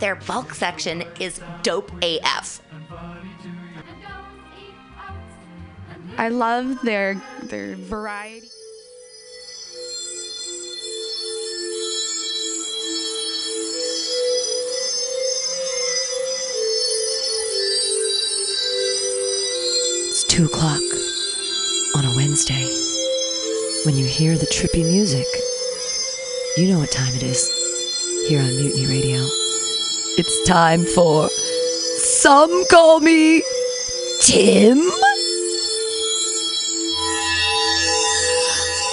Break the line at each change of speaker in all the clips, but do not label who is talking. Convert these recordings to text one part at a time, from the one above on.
Their bulk section is dope AF.
I love their their variety.
It's two o'clock on a Wednesday. When you hear the trippy music, you know what time it is here on Mutiny Radio. It's time for Some Call Me Tim.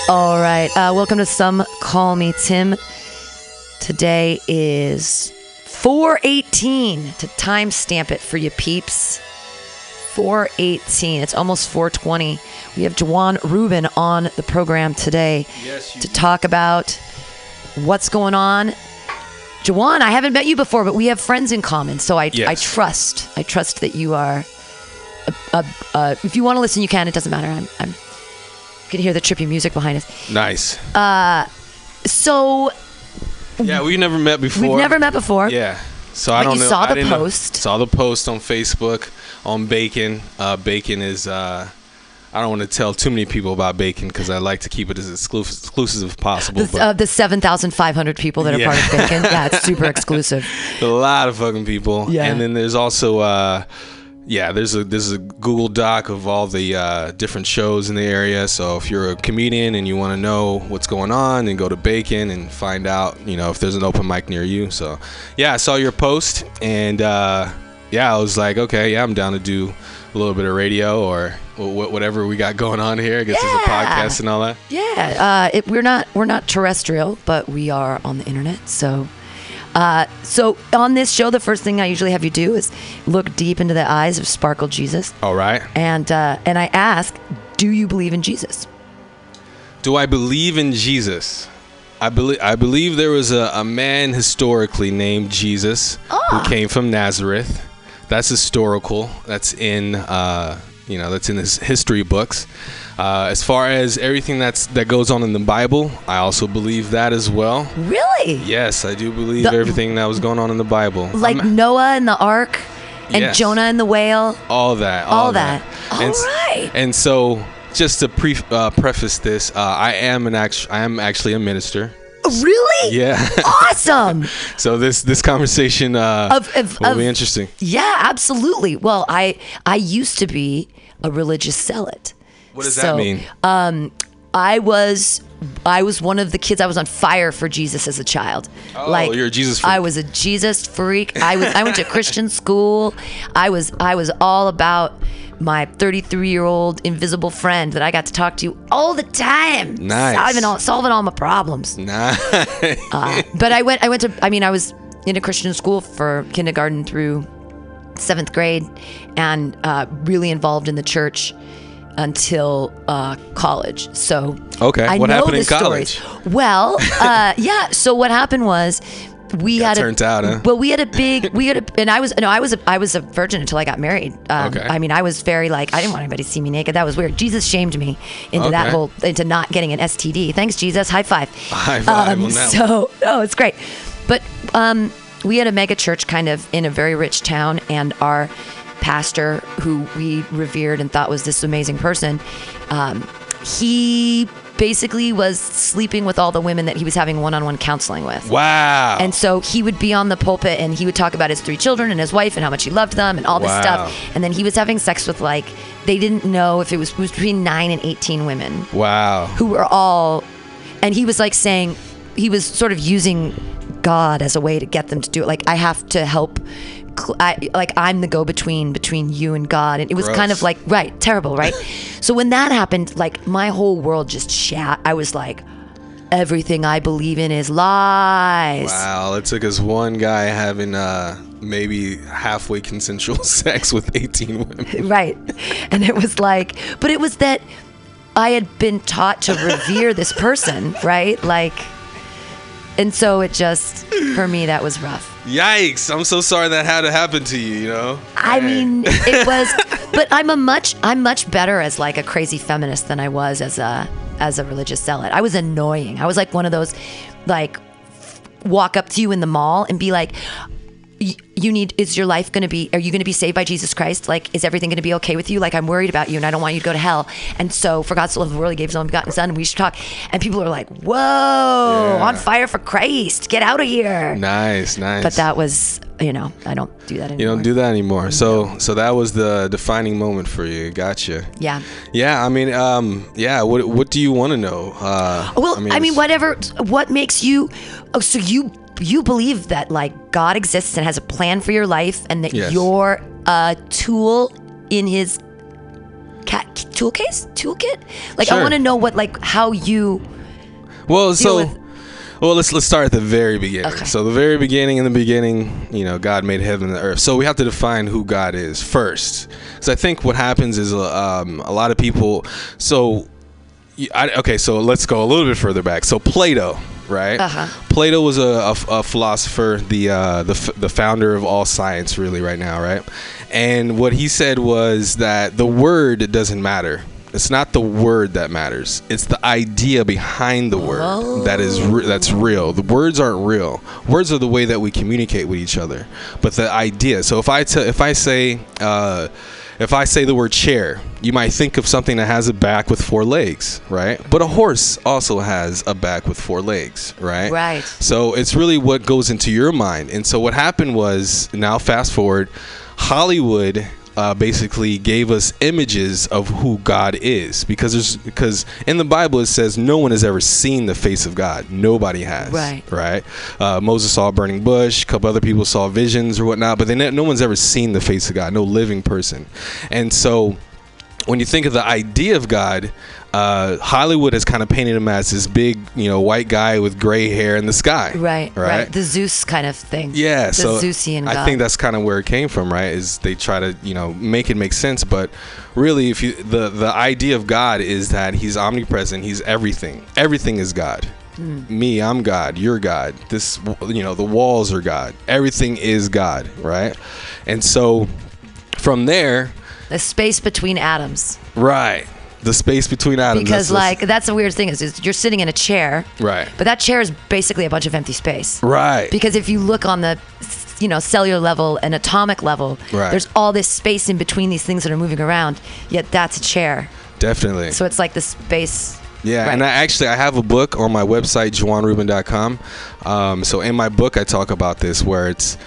All right, uh, welcome to Some Call Me Tim. Today is 418 to timestamp it for you peeps. 418. It's almost 420. We have Jawan Rubin on the program today
Yes,
to talk about what's going on. Jawan, I haven't met you before, but we have friends in common, so I,
Yes.
I trust. I trust that you are. A, a, a, if you want to listen, you can. It doesn't matter. I'm. I'm you can hear the trippy music behind us.
Nice.
Uh, So
yeah, we've never met before.
we've never met before.
Yeah. So I don't
you
know.
saw the
didn't know-
post.
saw the post on Facebook on Bacon. Uh, Bacon is. Uh, I don't want to tell too many people about Bacon because I like to keep it as exclusive, exclusive as possible.
The, uh, the 7,500 people that are
Yeah.
part of Bacon. Yeah, it's super exclusive.
a lot of fucking people.
Yeah.
And then there's also. Uh, yeah, there's a there's a Google Doc of all the uh, different shows in the area. So if you're a comedian and you want to know what's going on, then go to Bacon and find out, you know, if there's an open mic near you. So yeah, I saw your post and uh, yeah, I was like, okay, yeah, I'm down to do a little bit of radio or wh- whatever we got going on here. I guess there's a podcast and all that.
Yeah, uh, it, we're not we're not terrestrial, but we are on the internet. So, uh, so on this show, the first thing I usually have you do is look deep into the eyes of Sparkle Jesus,
All right.
and uh, and I ask, do you believe in Jesus?
Do I believe in Jesus? I believe I believe there was a, a man historically named Jesus
Ah.
who came from Nazareth. That's historical. That's in uh, you know that's in his history books. Uh, as far as everything that's that goes on in the Bible, I also believe that as well.
Really?
Yes, I do believe
The-
everything that was going on in the Bible.
Like
I'm-
Noah and the ark, and
Yes.
Jonah and the whale.
all that,
All
all,
that. All
and, s-
right.
And so, just to pre- uh, preface this, uh, I am an act- I am actually a minister.
Really?
Yeah.
Awesome.
So this this conversation uh,
Of- of-
will
of-
be interesting.
Yeah, absolutely. Well, I I used to be a religious zealot.
What does
So,
that mean?
Um, I was I was one of the kids. I was on fire for Jesus as a child.
Oh, you're a Jesus freak.
I was a Jesus freak. I was. I went to Christian school. I was. I was all about my 33 year old invisible friend that I got to talk to all the time.
Nice.
Solving all, solving all my problems.
Nah.
Uh, but I went. I went to. I mean, I was in a Christian school for kindergarten through seventh grade, and uh, really involved in the church until uh, college. So
Okay,
I
what
know
happened
the
in college?
stories. Well, uh, yeah. So what happened was. We
Got
had
turned
a,
out, huh?
Well, we had a big, we had a, and I was, no, I was, a, I was a virgin until I got married. Um,
Okay.
I mean, I was very like, I didn't want anybody to see me naked. That was weird. Jesus shamed me into that whole, into not getting an STD. Thanks, Jesus. High five.
High five
Um, so, oh, it's great. But um, we had a mega church kind of in a very rich town, and our pastor, who we revered and thought was this amazing person, um, he basically was sleeping with all the women that he was having one-on-one counseling with.
wow.
And so he would be on the pulpit and he would talk about his three children and his wife and how much he loved them and all this
Wow.
stuff. And then he was having sex with like they didn't know if it was, it was between nine and eighteen women
wow.
who were all and he was like saying he was sort of using God as a way to get them to do it. Like I have to help. Cl- I, like I'm the go-between between you and God, and it was kind of like right, terrible, right? so when that happened, like my whole world just shat. I was like, everything I believe in is lies.
Wow. It took us one guy having uh, maybe halfway consensual sex with 18 women.
right and it was like but it was that i had been taught to revere this person right like and so it just for me that was rough
Yikes. I'm so sorry that had to happen to you, you know?
i
Man.
mean it was but i'm a much i'm much better as like a crazy feminist than i was as a as a religious zealot i was annoying i was like one of those like walk up to you in the mall and be like, y- you need is your life going to be are you going to be saved by jesus christ like is everything going to be okay with you like i'm worried about you and i don't want you to go to hell and so for god so loved the world he gave his only begotten son and we should talk and people are like whoa
Yeah.
on fire for christ get out of here
Nice, nice.
but that was you know i don't do that anymore
you don't do that anymore. So so that was the defining moment for you. Gotcha.
yeah
Yeah, I mean, um, yeah. What what do you want to know? Uh,
well i mean,
it's-
whatever what makes you oh so you you believe that like god exists and has a plan for your life and that
Yes.
you're a tool in his cat tool case toolkit like i want to know what like how you
Well, so
with-
well, let's let's start at the very beginning.
Okay.
So the very beginning, in the beginning, you know, God made heaven and the earth. So we have to define who God is first, because I think what happens is uh, um, a lot of people. So, I, okay, so let's go a little bit further back. So Plato, right?
Uh-huh.
Plato was a, a, a philosopher, the uh, the f- the founder of all science, really, right now, right? And what he said was that the word doesn't matter. It's not the word that matters. It's the idea behind the word that is re- that's real. The words aren't real. Words are the way that we communicate with each other. But the idea. So if I if I say, uh, if I say the word chair, you might think of something that has a back with four legs, right? But a horse also has a back with four legs, right?
Right.
So it's really what goes into your mind. And so what happened was, now fast forward, Hollywood uh, basically gave us images of who God is because there's because in the Bible it says no one has ever seen the face of God. Nobody has.
Right.
Right. Uh, Moses saw a burning bush. A couple other people saw visions or whatnot, but they ne- no one's ever seen the face of God. No living person. And so when you think of the idea of God, uh, Hollywood has kind of painted him as this big, you know, white guy with gray hair in the sky.
right right,
Right.
the zeus kind of thing
yeah.
the
so
zeusian god
I think that's kind of where it came from, right? Is they try to, you know, make it make sense, but really, if you the the idea of God is that He's omnipresent. He's everything. Everything is God.
Hmm.
Me, I'm God. You're God. This, you know, the walls are God. Everything is God, right? And so, from there,
the space between atoms
Right. The space between atoms.
because
that's-
like that's the weird thing is, is you're sitting in a chair
Right.
but that chair is basically a bunch of empty space
Right.
because if you look on the you know cellular level and atomic level
Right.
there's all this space in between these things that are moving around yet that's a chair
Definitely.
so it's like the space
Yeah,
Right.
and I actually I have a book on my website juanruben.com. Um, so in my book I talk about this where it's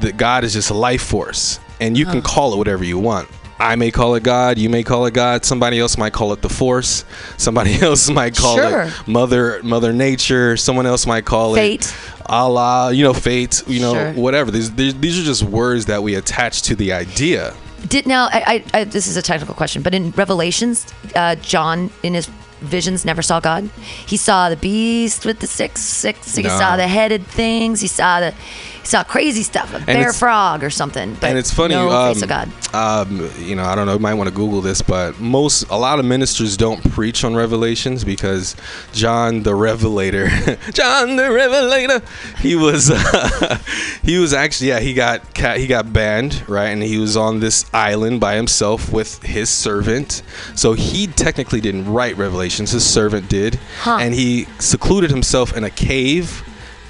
that God is just a life force and you can call it whatever you want. I may call it God, you may call it God, somebody else might call it the force, somebody else might call
Sure.
it mother mother nature, someone else might call it
Fate.
it Allah, you know, fate, you know,
Sure.
whatever. These, these these are just words that we attach to the idea.
did now I, I, I this is a technical question but in revelations uh, john in his visions never saw god he saw the beast with the six six he
No.
saw the headed things he saw the he saw crazy stuff a bear frog or something but
and it's funny,
no
um,
face of god
um, you know, I don't know. You might want to Google this, but most, a lot of ministers don't preach on Revelations because John the Revelator, John the Revelator, he was, uh, he was actually, yeah, he got he got banned, right, and he was on this island by himself with his servant. So he technically didn't write Revelations. His servant did,
Huh.
and he secluded himself in a cave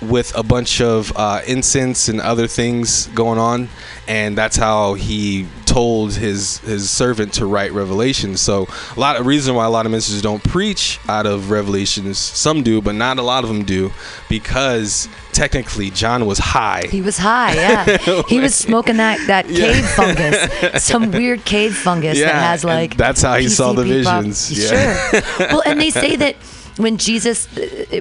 with a bunch of uh, incense and other things going on, and that's how he told his his servant to write Revelation. So a lot of reason why a lot of ministers don't preach out of Revelations. Some do, but not a lot of them do, because technically John was high.
he was high yeah he was smoking that that cave fungus some weird cave fungus
Yeah,
that has like
that's how he saw the visions. Yeah.
sure well and they say that when Jesus,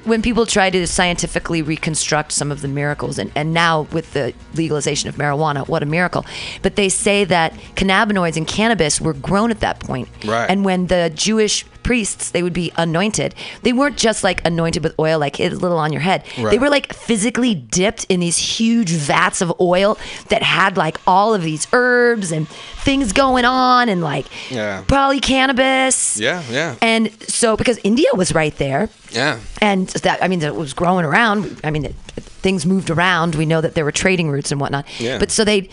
when people try to scientifically reconstruct some of the miracles, and, and now with the legalization of marijuana, what a miracle. But they say that cannabinoids and cannabis were grown at that point.
Right.
And when the Jewish priests, they would be anointed, they weren't just like anointed with oil, like it's a little on your head. They were like physically dipped in these huge vats of oil that had like all of these herbs and things going on and like
Yeah.
probably cannabis.
Yeah, yeah.
And so, because India was right there,
yeah.
and that I mean, it was growing around. I mean, it, things moved around. We know that there were trading routes and whatnot.
Yeah.
But so they'd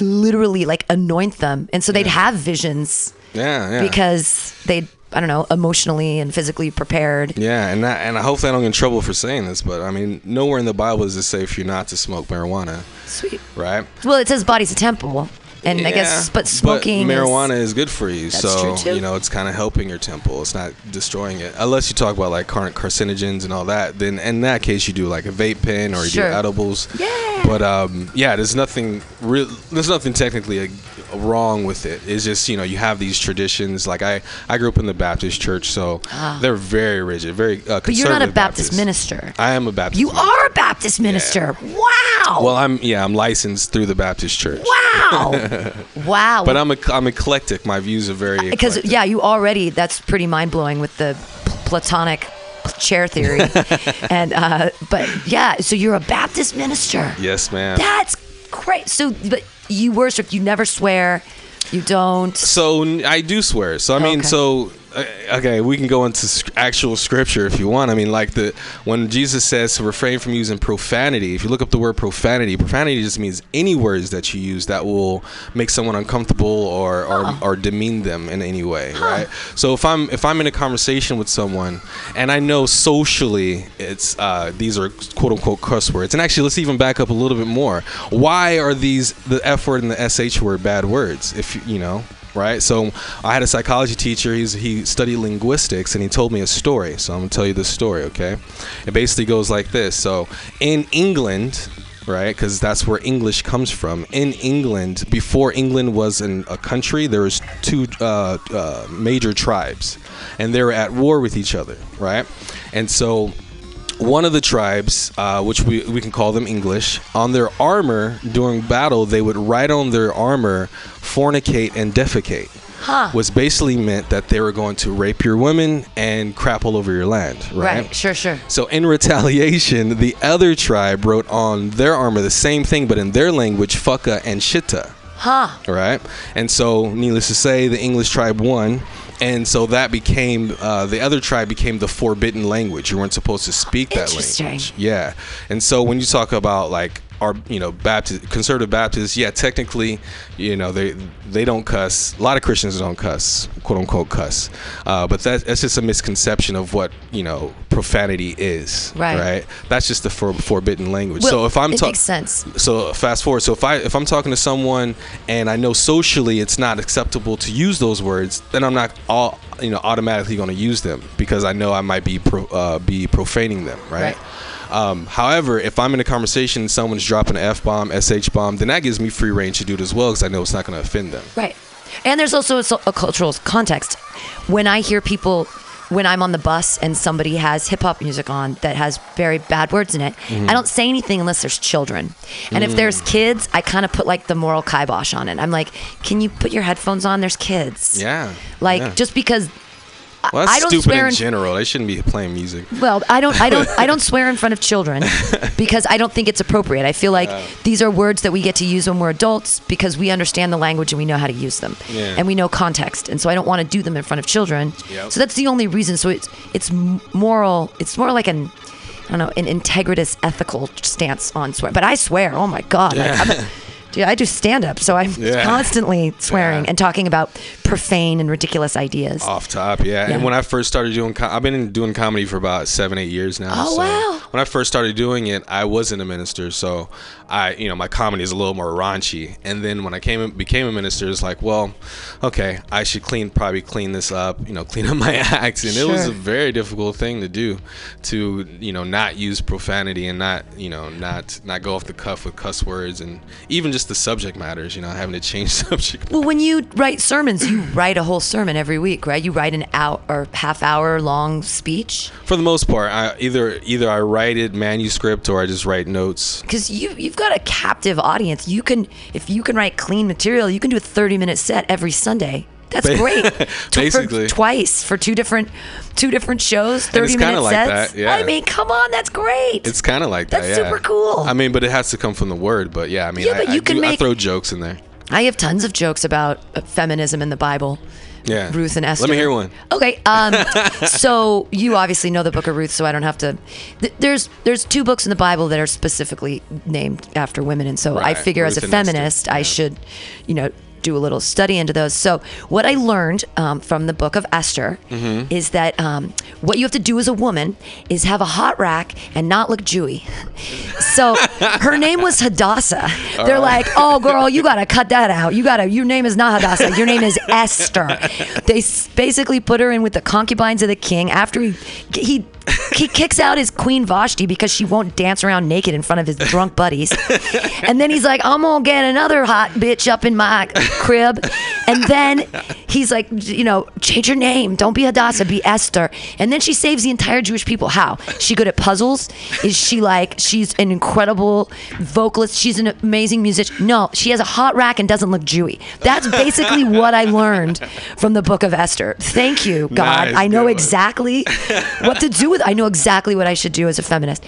literally like anoint them, and so they'd have visions
Yeah, yeah.
because they'd I don't know, emotionally and physically prepared.
Yeah, and that, and I hopefully I don't get in trouble for saying this, but I mean, nowhere in the Bible does it say for you not to smoke marijuana,
Sweet.
right?
Well, it says body's a temple, and I guess, but smoking. is-
marijuana is, good for you, so you know it's kind of helping your temple. It's not destroying it, unless you talk about like car- carcinogens and all that. Then in that case, you do like a vape pen or you
Sure.
do edibles.
Yeah.
But um, yeah, there's nothing real. There's nothing technically wrong with it. It's just you know you have these traditions. Like I, I grew up in the Baptist church, so they're very rigid, very. Uh,
Ah. but you're not a
conservative
Baptist, minister.
I am a Baptist.
You
minister.
are a Baptist minister. Wow.
Well, I'm yeah, I'm licensed through the Baptist church.
wow. wow.
But I'm a, I'm eclectic. My views are very
because yeah, you already that's pretty mind blowing with the platonic chair theory, and uh, but yeah, so you're a Baptist minister.
Yes, ma'am.
That's great. So, but you worship. You never swear. You don't.
So I do swear. So I mean,
Okay.
so okay, we can go into actual scripture if you want. I mean, like the when Jesus says to refrain from using profanity. If you look up the word profanity, profanity just means any words that you use that will make someone uncomfortable or or, or demean them in any way, right? So if I'm if I'm in a conversation with someone and I know socially it's uh, these are quote unquote cuss words, and actually let's even back up a little bit more. Why are these the F word and the sh word bad words? If you- you know right? So I had a psychology teacher. He's he studied linguistics, and he told me a story. So I'm gonna tell you this story, okay? It basically goes like this. So in England. Right, because that's where English comes from. In England, before England was in a country, there was two uh, uh, major tribes, and they were at war with each other. Right, and so one of the tribes, uh, which we, we can call them English, on their armor during battle, they would write on their armor, fornicate and defecate.
Huh.
Was basically meant that they were going to rape your women and crap all over your land, right?
Right. Sure. Sure.
So in retaliation, the other tribe wrote on their armor the same thing, but in their language, fucka and shitta
Huh.
right? And so, needless to say, the English tribe won, and so that became uh, the other tribe became the forbidden language. You weren't supposed to speak that language. Yeah, and so when you talk about like our, you know, Baptist, conservative Baptists, yeah, technically, you know, they they don't cuss. A lot of Christians don't cuss, quote unquote cuss, uh, but that, that's just a misconception of what you know profanity is.
Right.
Right. That's just the for, forbidden language.
Well,
so if I'm talking,
makes sense.
so fast forward. So if I if I'm talking to someone and I know socially it's not acceptable to use those words, then I'm not all you know automatically going to use them because I know I might be pro, uh, be profaning them, right?
Right.
Um, however, if I'm in a conversation and someone's dropping an f bomb, sh bomb, then that gives me free range to do it as well because I know it's not going to offend them.
Right. And there's also a, a cultural context. When I hear people, when I'm on the bus and somebody has hip hop music on that has very bad words in it,
Mm-hmm.
I don't say anything unless there's children. And if
Mm.
there's kids, I kind of put like the moral kibosh on it. I'm like, can you put your headphones on? There's kids.
Yeah.
Like
yeah.
just because.
Well, that's
I don't
stupid
swear
in
in-
general. They shouldn't be playing music.
Well, I don't, I don't, I don't swear in front of children because I don't think it's appropriate. I feel like these are words that we get to use when we're adults because we understand the language and we know how to use them,
Yeah.
and we know context. And so I don't want to do them in front of children.
Yep.
So that's the only reason. So it's it's moral. It's more like an I don't know an integritous ethical stance on swear. But I swear, oh my god, like, I'm- Dude, I do stand up, so I'm
Yeah.
constantly swearing
Yeah.
and talking about profane and ridiculous ideas.
Off top, yeah.
Yeah.
And when I first started doing, com- I've been doing comedy for about seven, eight years now.
Oh,
so
wow.
When I first started doing it, I wasn't a minister, so I, you know, my comedy is a little more raunchy. And then when I came became a minister, it's like, well, okay, I should clean, probably clean this up, you know, clean up my acts. And it was a very difficult thing to do, to you know, not use profanity and not, you know, not not go off the cuff with cuss words and even just the subject matters, you know, having to change subject.
Well, when you write sermons, you write a whole sermon every week, right? You write an hour or half hour long speech
For the most part, I either either I write it manuscript or I just write notes.
because you you've got a captive audience. You can if you can write clean material, you can do a thirty minute set every Sunday. That's great. Tw- for-
Basically.
twice for two different two different shows, thirty minute
like
sets.
that, yeah.
I mean, come on, that's great.
It's kind of like that.
That's
yeah.
super cool.
I mean, but it has to come from the word. But yeah, I mean,
Yeah,
I,
but
I
you can
do- I
make-
throw jokes in there.
I have tons of jokes about feminism in the Bible.
Yeah,
Ruth and Esther.
Let me hear one.
Okay. Um, so you obviously know the Book of Ruth, so I don't have to. Th- there's there's two books in the Bible that are specifically named after women, and so I
Right,
figure as a
Ruth and Esther,
feminist, I should, you know, do a little study into those. So what I learned um, from the book of Esther
Mm-hmm.
is that um, what you have to do as a woman is have a hot rack and not look Jewy. So her name was Hadassah. They're like, oh girl, you gotta cut that out. You gotta. Your name is not Hadassah. Your name is Esther. They basically put her in with the concubines of the king after he he he kicks out his queen Vashti because she won't dance around naked in front of his drunk buddies. And then he's like, I'm gonna get another hot bitch up in my crib. And then he's like, you know, change your name. Don't be Hadassah, be Esther. And then she saves the entire Jewish people. How? she good at puzzles? Is she like, she's an incredible vocalist? She's an amazing musician? No, she has a hot rack and doesn't look Jewy. That's basically what I learned from the book of Esther. Thank you, God.
Nice,
I know exactly what to do with I know exactly what I should do as a feminist.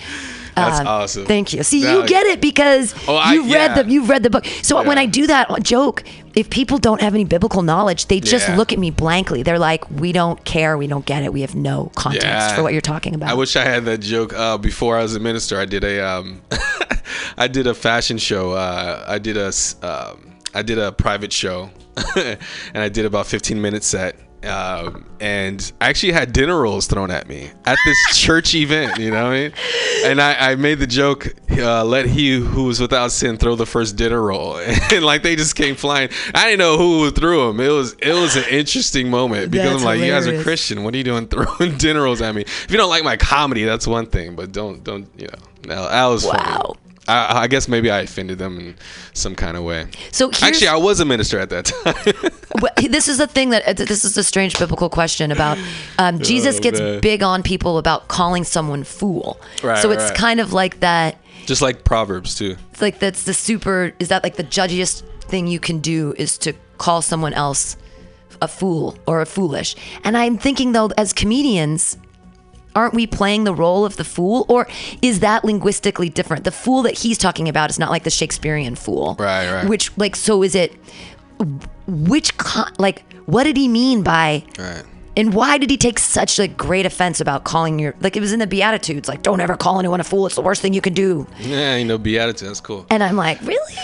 That's
Um,
awesome.
Thank you. See,
That-
you get it because
Oh, I-
you've read
yeah.
the you've read the book. So when I do that joke, if people don't have any biblical knowledge, they just
Yeah.
look at me blankly. They're like, "We don't care. We don't get it. We have no context
Yeah.
for what you're talking about."
I wish I had that joke uh, before I was a minister. I did a um, I did a fashion show. Uh, I did a um, I did a private show, and I did about 15 minute set. Um, and I actually had dinner rolls thrown at me at this church event. You know what I mean? And I, I made the joke, uh, "Let he who is without sin throw the first dinner roll," and like they just came flying. I didn't know who threw them. It was it was an interesting moment because
That's
I'm like, you guys are. Christian. What are you doing throwing dinner rolls at me? If you don't like my comedy, that's one thing, but don't don't you know? No, that was funny. I, I guess maybe I offended them in some kind of way.
So
actually, I was a minister at that time.
This is the thing that uh, this is a strange biblical question about um, Jesus
Oh,
gets
man.
big on people about calling someone fool.
Right,
so it's
right.
kind of like that.
Just like Proverbs too.
It's like that's the super. Is that like the judgiest thing you can do is to call someone else a fool or a foolish? And I'm thinking though, as comedians, aren't we playing the role of the fool, or is that linguistically different? The fool that he's talking about is not like the Shakespearean fool,
Right, right.
Which like so is it? Which con- like what did he mean by?
Right.
And why did he take such like great offense about calling your like it was in the Beatitudes like don't ever call anyone a fool it's the worst thing you can do
Yeah, you know, beatitude. That's cool.
and I'm like really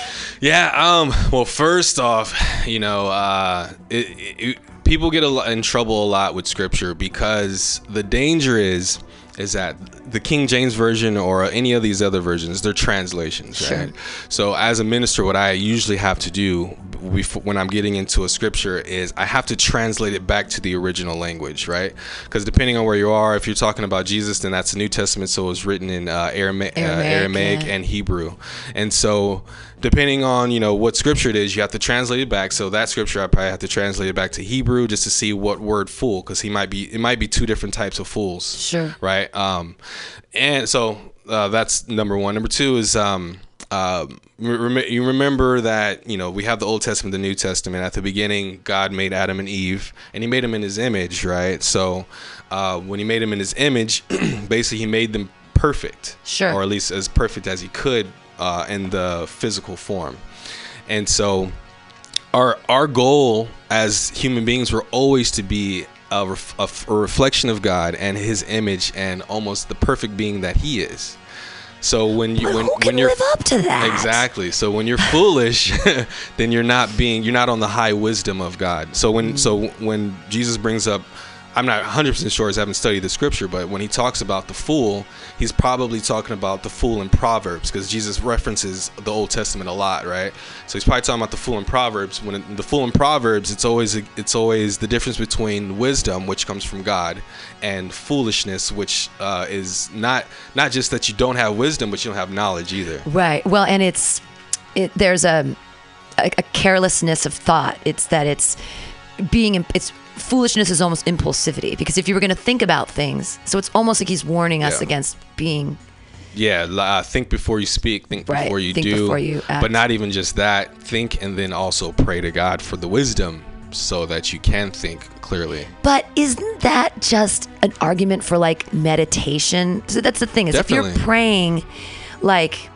Yeah. Um. Well, first off, you know, uh, it, it, people get a lot in trouble a lot with scripture because the danger is is that the King James version or any of these other versions, they're translations, right? So as a minister, what I usually have to do when I'm getting into a scripture is I have to translate it back to the original language, right? Because depending on where you are, if you're talking about Jesus, then that's the New Testament, so it was written in uh, Arama- uh,
Aramaic,
Aramaic
yeah.
and Hebrew. And so depending on, you know, what scripture it is, you have to translate it back. So that scripture I probably have to translate it back to Hebrew just to see what word fool cuz he might be it might be two different types of fools.
Sure.
Right? Um and so uh, that's number 1. Number 2 is um um, you remember that you know we have the Old Testament, the New Testament. At the beginning, God made Adam and Eve, and He made them in His image, right? So uh, when He made them in His image, basically He made them perfect,
Sure.
or at least as perfect as He could uh, in the physical form. And so our our goal as human beings were always to be a, ref, a, f- a reflection of God and His image, and almost the perfect being that He is. So when you
But
when when you're
live up to that?
exactly so when you're foolish, then you're not being you're not on the high wisdom of God. So when mm. so when Jesus brings up, I'm not 100 percent sure as I haven't studied the scripture, but when he talks about the fool, he's probably talking about the fool in Proverbs because Jesus references the Old Testament a lot, right? So he's probably talking about the fool in Proverbs. When it- the fool in Proverbs, it's always it's always the difference between wisdom, which comes from God, and foolishness, which uh, is not not just that you don't have wisdom, but you don't have knowledge either.
Right. Well, and it's it. There's a, a a carelessness of thought. It's that it's being. It's foolishness is almost impulsivity because if you were going to think about things, so it's almost like he's warning us
Yeah.
against being.
Yeah, uh, think before you speak, think
Right,
before you
think
do.
before you.
But not even just that. Think and then also pray to God for the wisdom so that you can think clearly.
But isn't that just an argument for like meditation? So that's the thing is if you're praying, like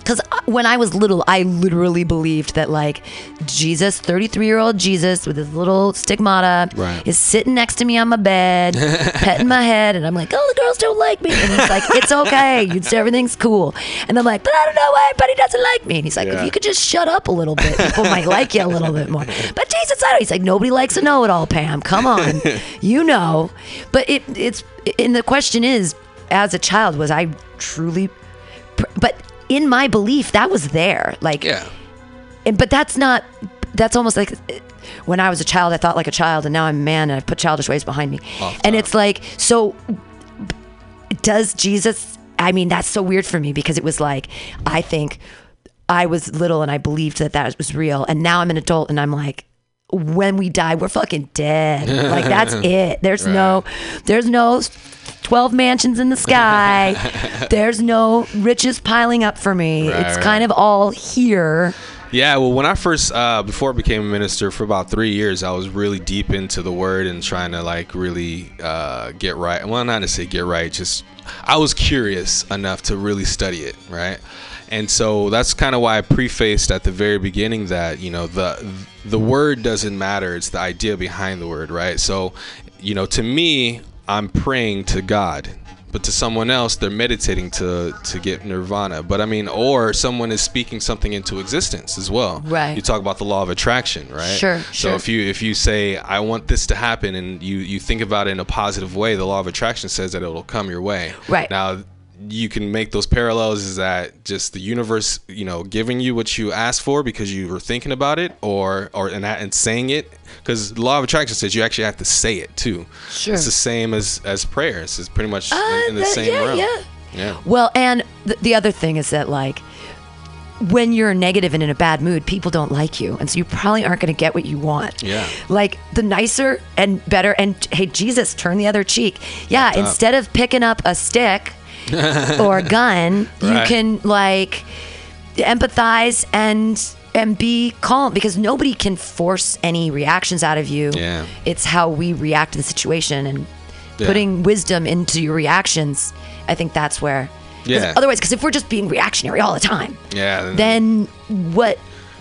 because uh, when I was little, I literally believed that like Jesus, 33 year old Jesus with his little stigmata,
Right.
is sitting next to me on my bed, petting my head, and I'm like, oh, the girls don't like me, and he's like, it's okay, it's, everything's cool, and I'm like, but I don't know why everybody doesn't like me, and he's like,
Yeah.
if you could just shut up a little bit, people might like you a little bit more. But Jesus, I don't. He's like, nobody likes a know-it-all, Pam. Come on, you know. But it, it's, and the question is, as a child, was I truly but in my belief that was there like
Yeah.
and, but that's not that's almost like when i was a child i thought like a child and now i'm a man and I've put childish ways behind me and it's like so does jesus i mean that's so weird for me because it was like i think i was little and i believed that that was real and now i'm an adult and i'm like when we die we're fucking dead like that's it there's no there's no 12 mansions in the sky there's no riches piling up for me
Right,
it's
right.
kind of all here
Yeah, well, when I first, uh, before I became a minister for about three years, I was really deep into the word and trying to like really uh, get right. Well, not to say get right, just I was curious enough to really study it, right? And so that's kind of why I prefaced at the very beginning that you know the the word doesn't matter; it's the idea behind the word, right? So, you know, to me, I'm praying to God but to someone else they're meditating to to get nirvana but i mean or someone is speaking something into existence as well
Right.
you talk about the law of attraction right
Sure,
so
sure.
if you if you say i want this to happen and you you think about it in a positive way the law of attraction says that it'll come your way
Right.
now you can make those parallels is that just the universe you know giving you what you asked for because you were thinking about it or or and, and saying it because the law of attraction says you actually have to say it too
Sure.
it's the same as as prayers it's pretty much in, in the
that-
same
yeah,
realm
yeah.
yeah
Well, and th- the other thing is that like when you're negative and in a bad mood, people don't like you, and so you probably aren't going to get what you want.
Yeah.
Like the nicer and better, and hey, Jesus, turn the other cheek. Yeah. Instead of picking up a stick or a gun, you can like empathize and and be calm because nobody can force any reactions out of you.
Yeah.
It's how we react to the situation and
Yeah.
putting wisdom into your reactions. I think that's where.
Yeah.
Otherwise, because if we're just being reactionary all the time,
yeah
then what?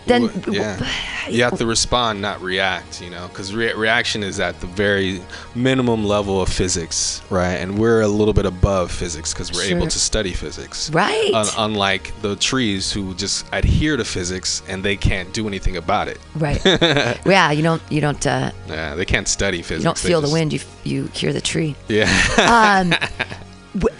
Then
yeah you have to respond not react you know because re- reaction is at the very minimum level of physics right and we're a little bit above physics because we're able to study physics
Right.
Un- unlike the trees who just adhere to physics and they can't do anything about it
right. yeah, you don't. You don't. Uh,
yeah they can't study physics
you don't feel the wind. You you hear the tree.
yeah
Um,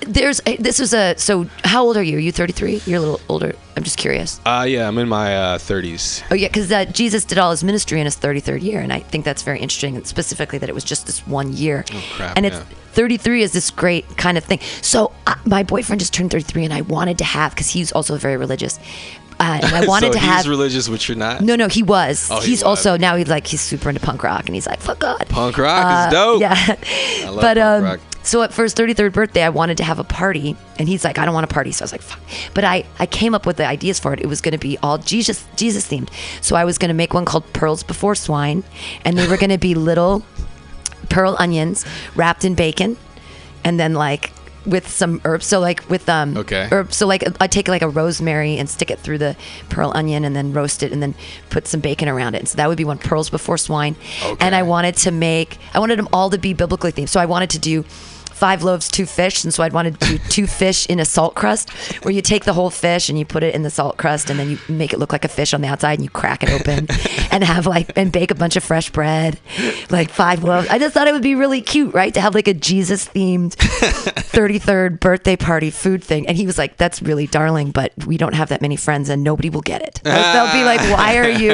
there's a, this is a so. How old are you? Are you 33? You're a little older. I'm just curious.
uh, yeah i'm in my uh, 30s
Oh yeah, because uh, Jesus did all his ministry in his 33rd year, and I think that's very interesting, and specifically that it was just this one year.
Oh, crap,
and it's
yeah.
33 is this great kind of thing. So uh, my boyfriend just turned 33, and I wanted to have because he's also very religious, uh, and I wanted
so
to
he's
have.
religious but you're not
no, no, he was.
Oh, he
he's
was.
also now he's like he's super into punk rock, and he's like fuck God.
punk rock
Uh,
is dope
Yeah.
I love
but um,
rock.
So at first 33rd birthday, I wanted to have a party, and he's like, I don't want a party. So I was like, fuck. But I I came up with the ideas for it. It was going to be all Jesus Jesus themed. So I was going to make one called Pearls Before Swine, and they were going to be little pearl onions wrapped in bacon, and then like with some herbs. So like with um
Okay.
herb. So like I take like a rosemary and stick it through the pearl onion and then roast it and then put some bacon around it. And so that would be one pearls before swine. Okay. And I wanted to make I wanted them all to be biblically themed. So I wanted to do five loaves, two fish, and so I'd wanted to do two fish in a salt crust, where you take the whole fish and you put it in the salt crust, and then you make it look like a fish on the outside, and you crack it open, and have like and bake a bunch of fresh bread, like five loaves. I just thought it would be really cute, right, to have like a Jesus themed 33rd birthday party food thing. And he was like, "That's really darling, but we don't have that many friends, and nobody will get it. Like, they'll be like, why are you?"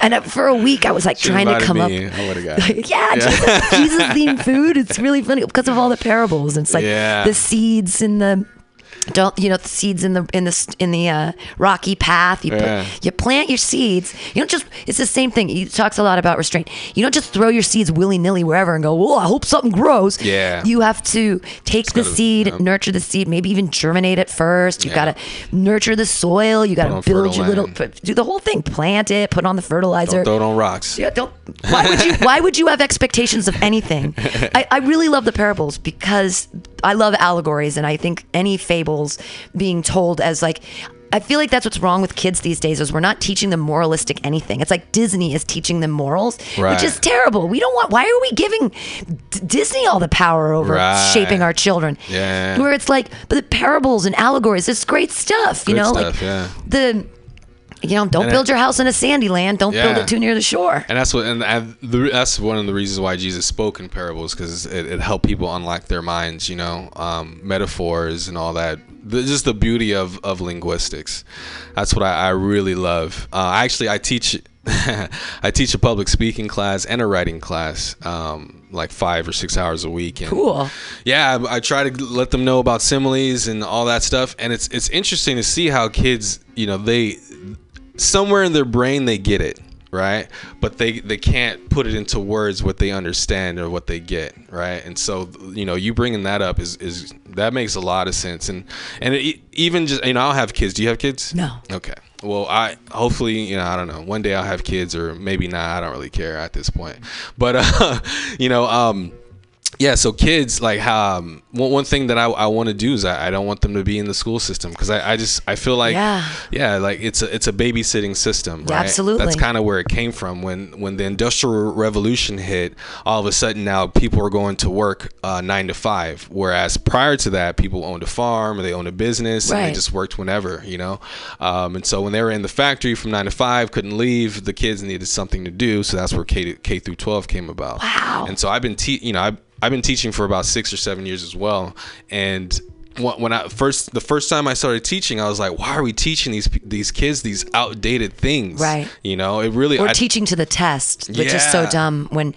And uh, for a week, I was like trying to come
me.
up.
I got it.
yeah, Jesus, Jesus themed food. It's really funny because of all the parables. It's like
Yeah.
the seeds in the don't you know the seeds in the in the in the uh, rocky path. You
Yeah.
put, you plant your seeds. You don't just. It's the same thing. He talks a lot about restraint. You don't just throw your seeds willy nilly wherever and go. Well, I hope something grows.
Yeah.
You have to take the
gotta-
seed,
yeah.
nurture the seed, maybe even germinate it first. You
Yeah.
got to nurture the soil. You gotta build your little do the whole thing. Plant it. Put on the fertilizer.
Don't throw it on rocks.
Yeah, don't. Why would you? Why would you have expectations of anything? I, I really love the parables because I love allegories, and I think any fables being told as like I feel like that's what's wrong with kids these days is we're not teaching them moralistic anything. It's like Disney is teaching them morals,
Right.
which is terrible. We don't want. Why are we giving D- Disney all the power over
Right.
shaping our children?
Yeah.
Where it's like, but the parables and allegories, it's great stuff. You
Good
know,
stuff,
like
yeah.
the. You know, don't
And
build
it-
your house in a sandy land. Don't build it too near the shore.
And that's what, and, that's one of the reasons why Jesus spoke in parables, because it, it helped people unlock their minds. You know, um, metaphors and all that. The, just the beauty of, of linguistics. That's what I, I really love. Uh, actually, I teach, I teach a public speaking class and a writing class, um, like five or six hours a week. And
Cool.
yeah, I, I try to let them know about similes and all that stuff, and it's it's interesting to see how kids, you know, they somewhere in their brain they get it right? But they they can't put it into words what they understand or what they get right? And so you know you bringing that up is is that makes a lot of sense. And and it, even just you know i'll have kids. Do you have kids?
No.
okay. Well i hopefully you know i don't know. One day i'll have kids or maybe not. I don't really care at this point. But uh you know um yeah so kids like um one, one thing that i, I want to do is I, I don't want them to be in the school system because I, I just i feel like
Yeah.
yeah like it's a it's a babysitting system
Yeah, absolutely.
that's kind of where it came from when when the industrial revolution hit all of a sudden now people are going to work uh, nine to five whereas prior to that people owned a farm or they owned a business and
Right.
they just worked whenever you know um, and so when they were in the factory from nine to five couldn't leave the kids needed something to do so that's where k, k through 12 came about
Wow.
and so i've been te- you know I've, I've been teaching for about six or seven years as well and when when I first the first time I started teaching, I was like, "Why are we teaching these these kids these outdated things?"
Right.
You know, it really.
Or
I,
teaching to the test, which is so dumb when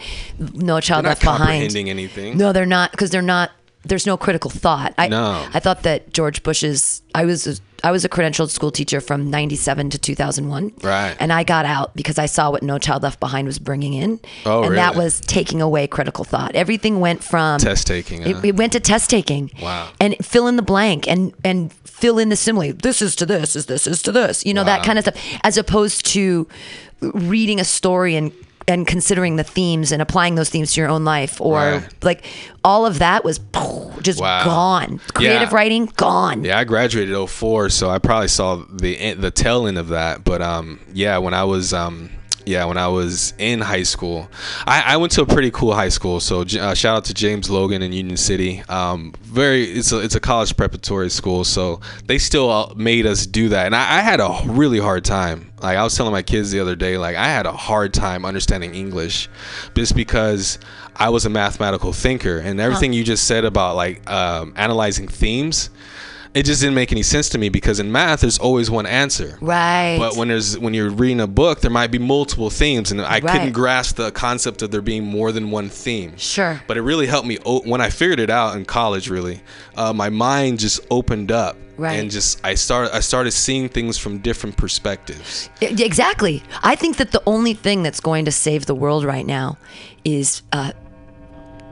no child
They're not
left behind.
anything.
No, they're not because they're not. There's no critical thought. I,
No.
I thought that George Bush's. I was a, I was a credentialed school teacher from '97 to 2001.
Right.
And I got out because I saw what No Child Left Behind was bringing in.
Oh,
And that was taking away critical thought. Everything went from
Test taking,
It,
huh?
it went to test taking.
Wow.
And fill in the blank and and fill in the simile. This is to this. Is this is to this. You know that kind of stuff. As opposed to reading a story and and considering the themes and applying those themes to your own life or
Right.
like all of that was just
Wow.
gone creative
Yeah.
writing gone
Yeah, I graduated 04, so I probably saw the en- the tail end of that. But um, yeah, when I was um, yeah, when I was in high school, I, I went to a pretty cool high school. So uh, shout out to James Logan in Union City. Um, very, it's a it's a college preparatory school, so they still uh, made us do that, and I, I had a really hard time. Like I was telling my kids the other day, like I had a hard time understanding English, just because I was a mathematical thinker, and everything you just said about like um, analyzing themes it just didn't make any sense to me because in math there's always one answer
right
but when there's when you're reading a book there might be multiple themes and i
Right.
couldn't grasp the concept of there being more than one theme
Sure.
but it really helped me o- when i figured it out in college really uh, my mind just opened up
Right.
and just i started i started seeing things from different perspectives
Exactly. I think that the only thing that's going to save the world right now is uh,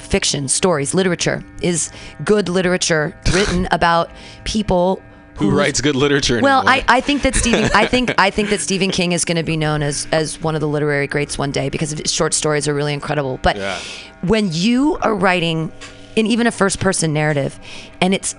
fiction, stories, literature. Is good literature written about people
who writes good literature
Well,
anymore?
I, I think that Stephen I think I think that Stephen King is going to be known as as one of the literary greats one day because his short stories are really incredible. But
Yeah.
when you are writing in even a first person narrative and it's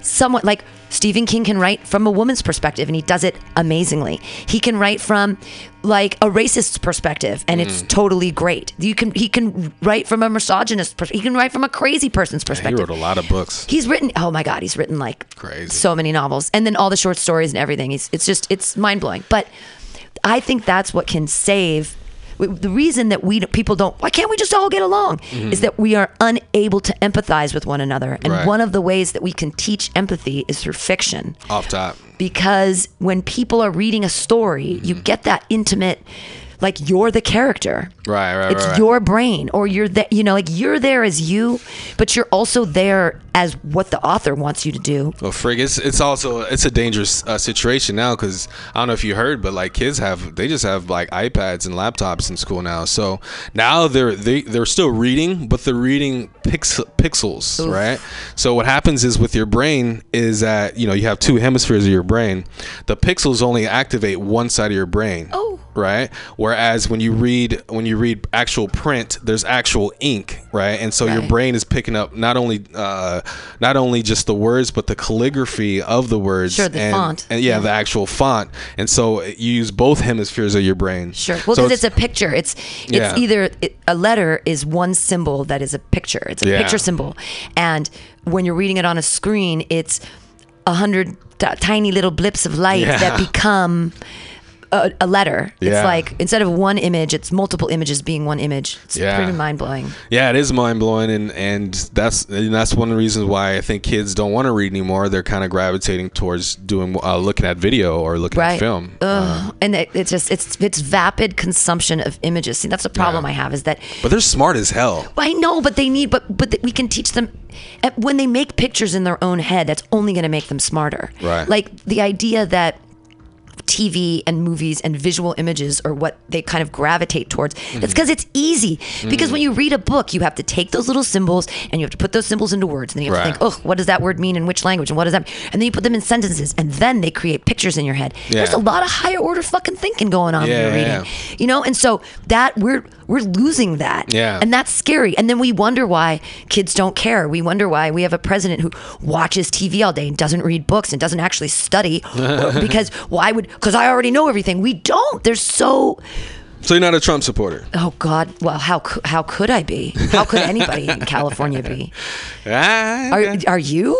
somewhat like Stephen King can write from a woman's perspective and he does it amazingly. He can write from like a racist's perspective and
Mm.
it's totally great. You can he can write from a misogynist pers- he can write from a crazy person's perspective.
he wrote a lot of books
He's written. Oh my God, he's written like
Crazy.
so many novels, and then all the short stories and everything. He's, it's just it's mind blowing. But I think that's what can save. The reason that we people don't why can't we just all get along is that we are unable to empathize with one another, and
Mm-hmm. Right.
one of the ways that we can teach empathy is through fiction
off top
because when people are reading a story, you
Mm-hmm.
get that intimate, like you're the character.
Right, right,
It's
right, right.
your brain, or you're that, you know, like you're there as you, but you're also there as what the author wants you to do.
Well, frig, it's it's also it's a dangerous uh, situation now because I don't know if you heard, but like kids have they just have like iPads and laptops in school now. So now they're they they're still reading, but they're reading pix- pixels, right? So what happens is with your brain is that you know you have two hemispheres of your brain. The pixels only activate one side of your brain.
Oh.
Right? Whereas when you read when you read actual print, there's actual ink, right? And so your brain is picking up not only uh, not only just the words, but the calligraphy of the words.
Sure, the
and,
font.
and yeah,
Yeah.
the actual font. And so you use both hemispheres of your brain.
Sure. Well,
So
because it's, a picture. It's it's
Yeah.
either it, a letter is one symbol that is a picture. It's a
Yeah.
picture symbol, and when you're reading it on a screen, it's a hundred t- tiny little blips of light that become. A, a letter.
Yeah.
It's like instead of one image, it's multiple images being one image. It's
Yeah.
pretty mind blowing.
Yeah, it is mind blowing, and and that's and that's one of the reasons why I think kids don't want to read anymore. They're kind of gravitating towards doing uh, looking at video or looking
Right.
at film.
Ugh. and it, it's just it's it's vapid consumption of images. See, that's the problem
Yeah.
I have is that
But they're smart as hell.
I know, but they need, but but we can teach them uh, when they make pictures in their own head. That's only going to make them smarter.
Right.
Like the idea that TV and movies and visual images are what they kind of gravitate towards. That's mm-hmm. because it's easy. Because when mm. you read a book, you have to take those little symbols and you have to put those symbols into words. And then you have
Right.
to think, oh, what does that word mean in which language? And what does that And then you put them in sentences and then they create pictures in your head. There's a lot of higher order fucking thinking going on when
Yeah,
you're
yeah,
reading. You know, and so that we're we're losing that.
Yeah.
And that's scary. And then we wonder why kids don't care. We wonder why we have a president who watches TV all day and doesn't read books and doesn't actually study. because why would, because I already know everything. We don't. There's so,
So you're not a Trump supporter?
oh God, well, how, how could I be? How could anybody in California be?
Ah,
Are, are you?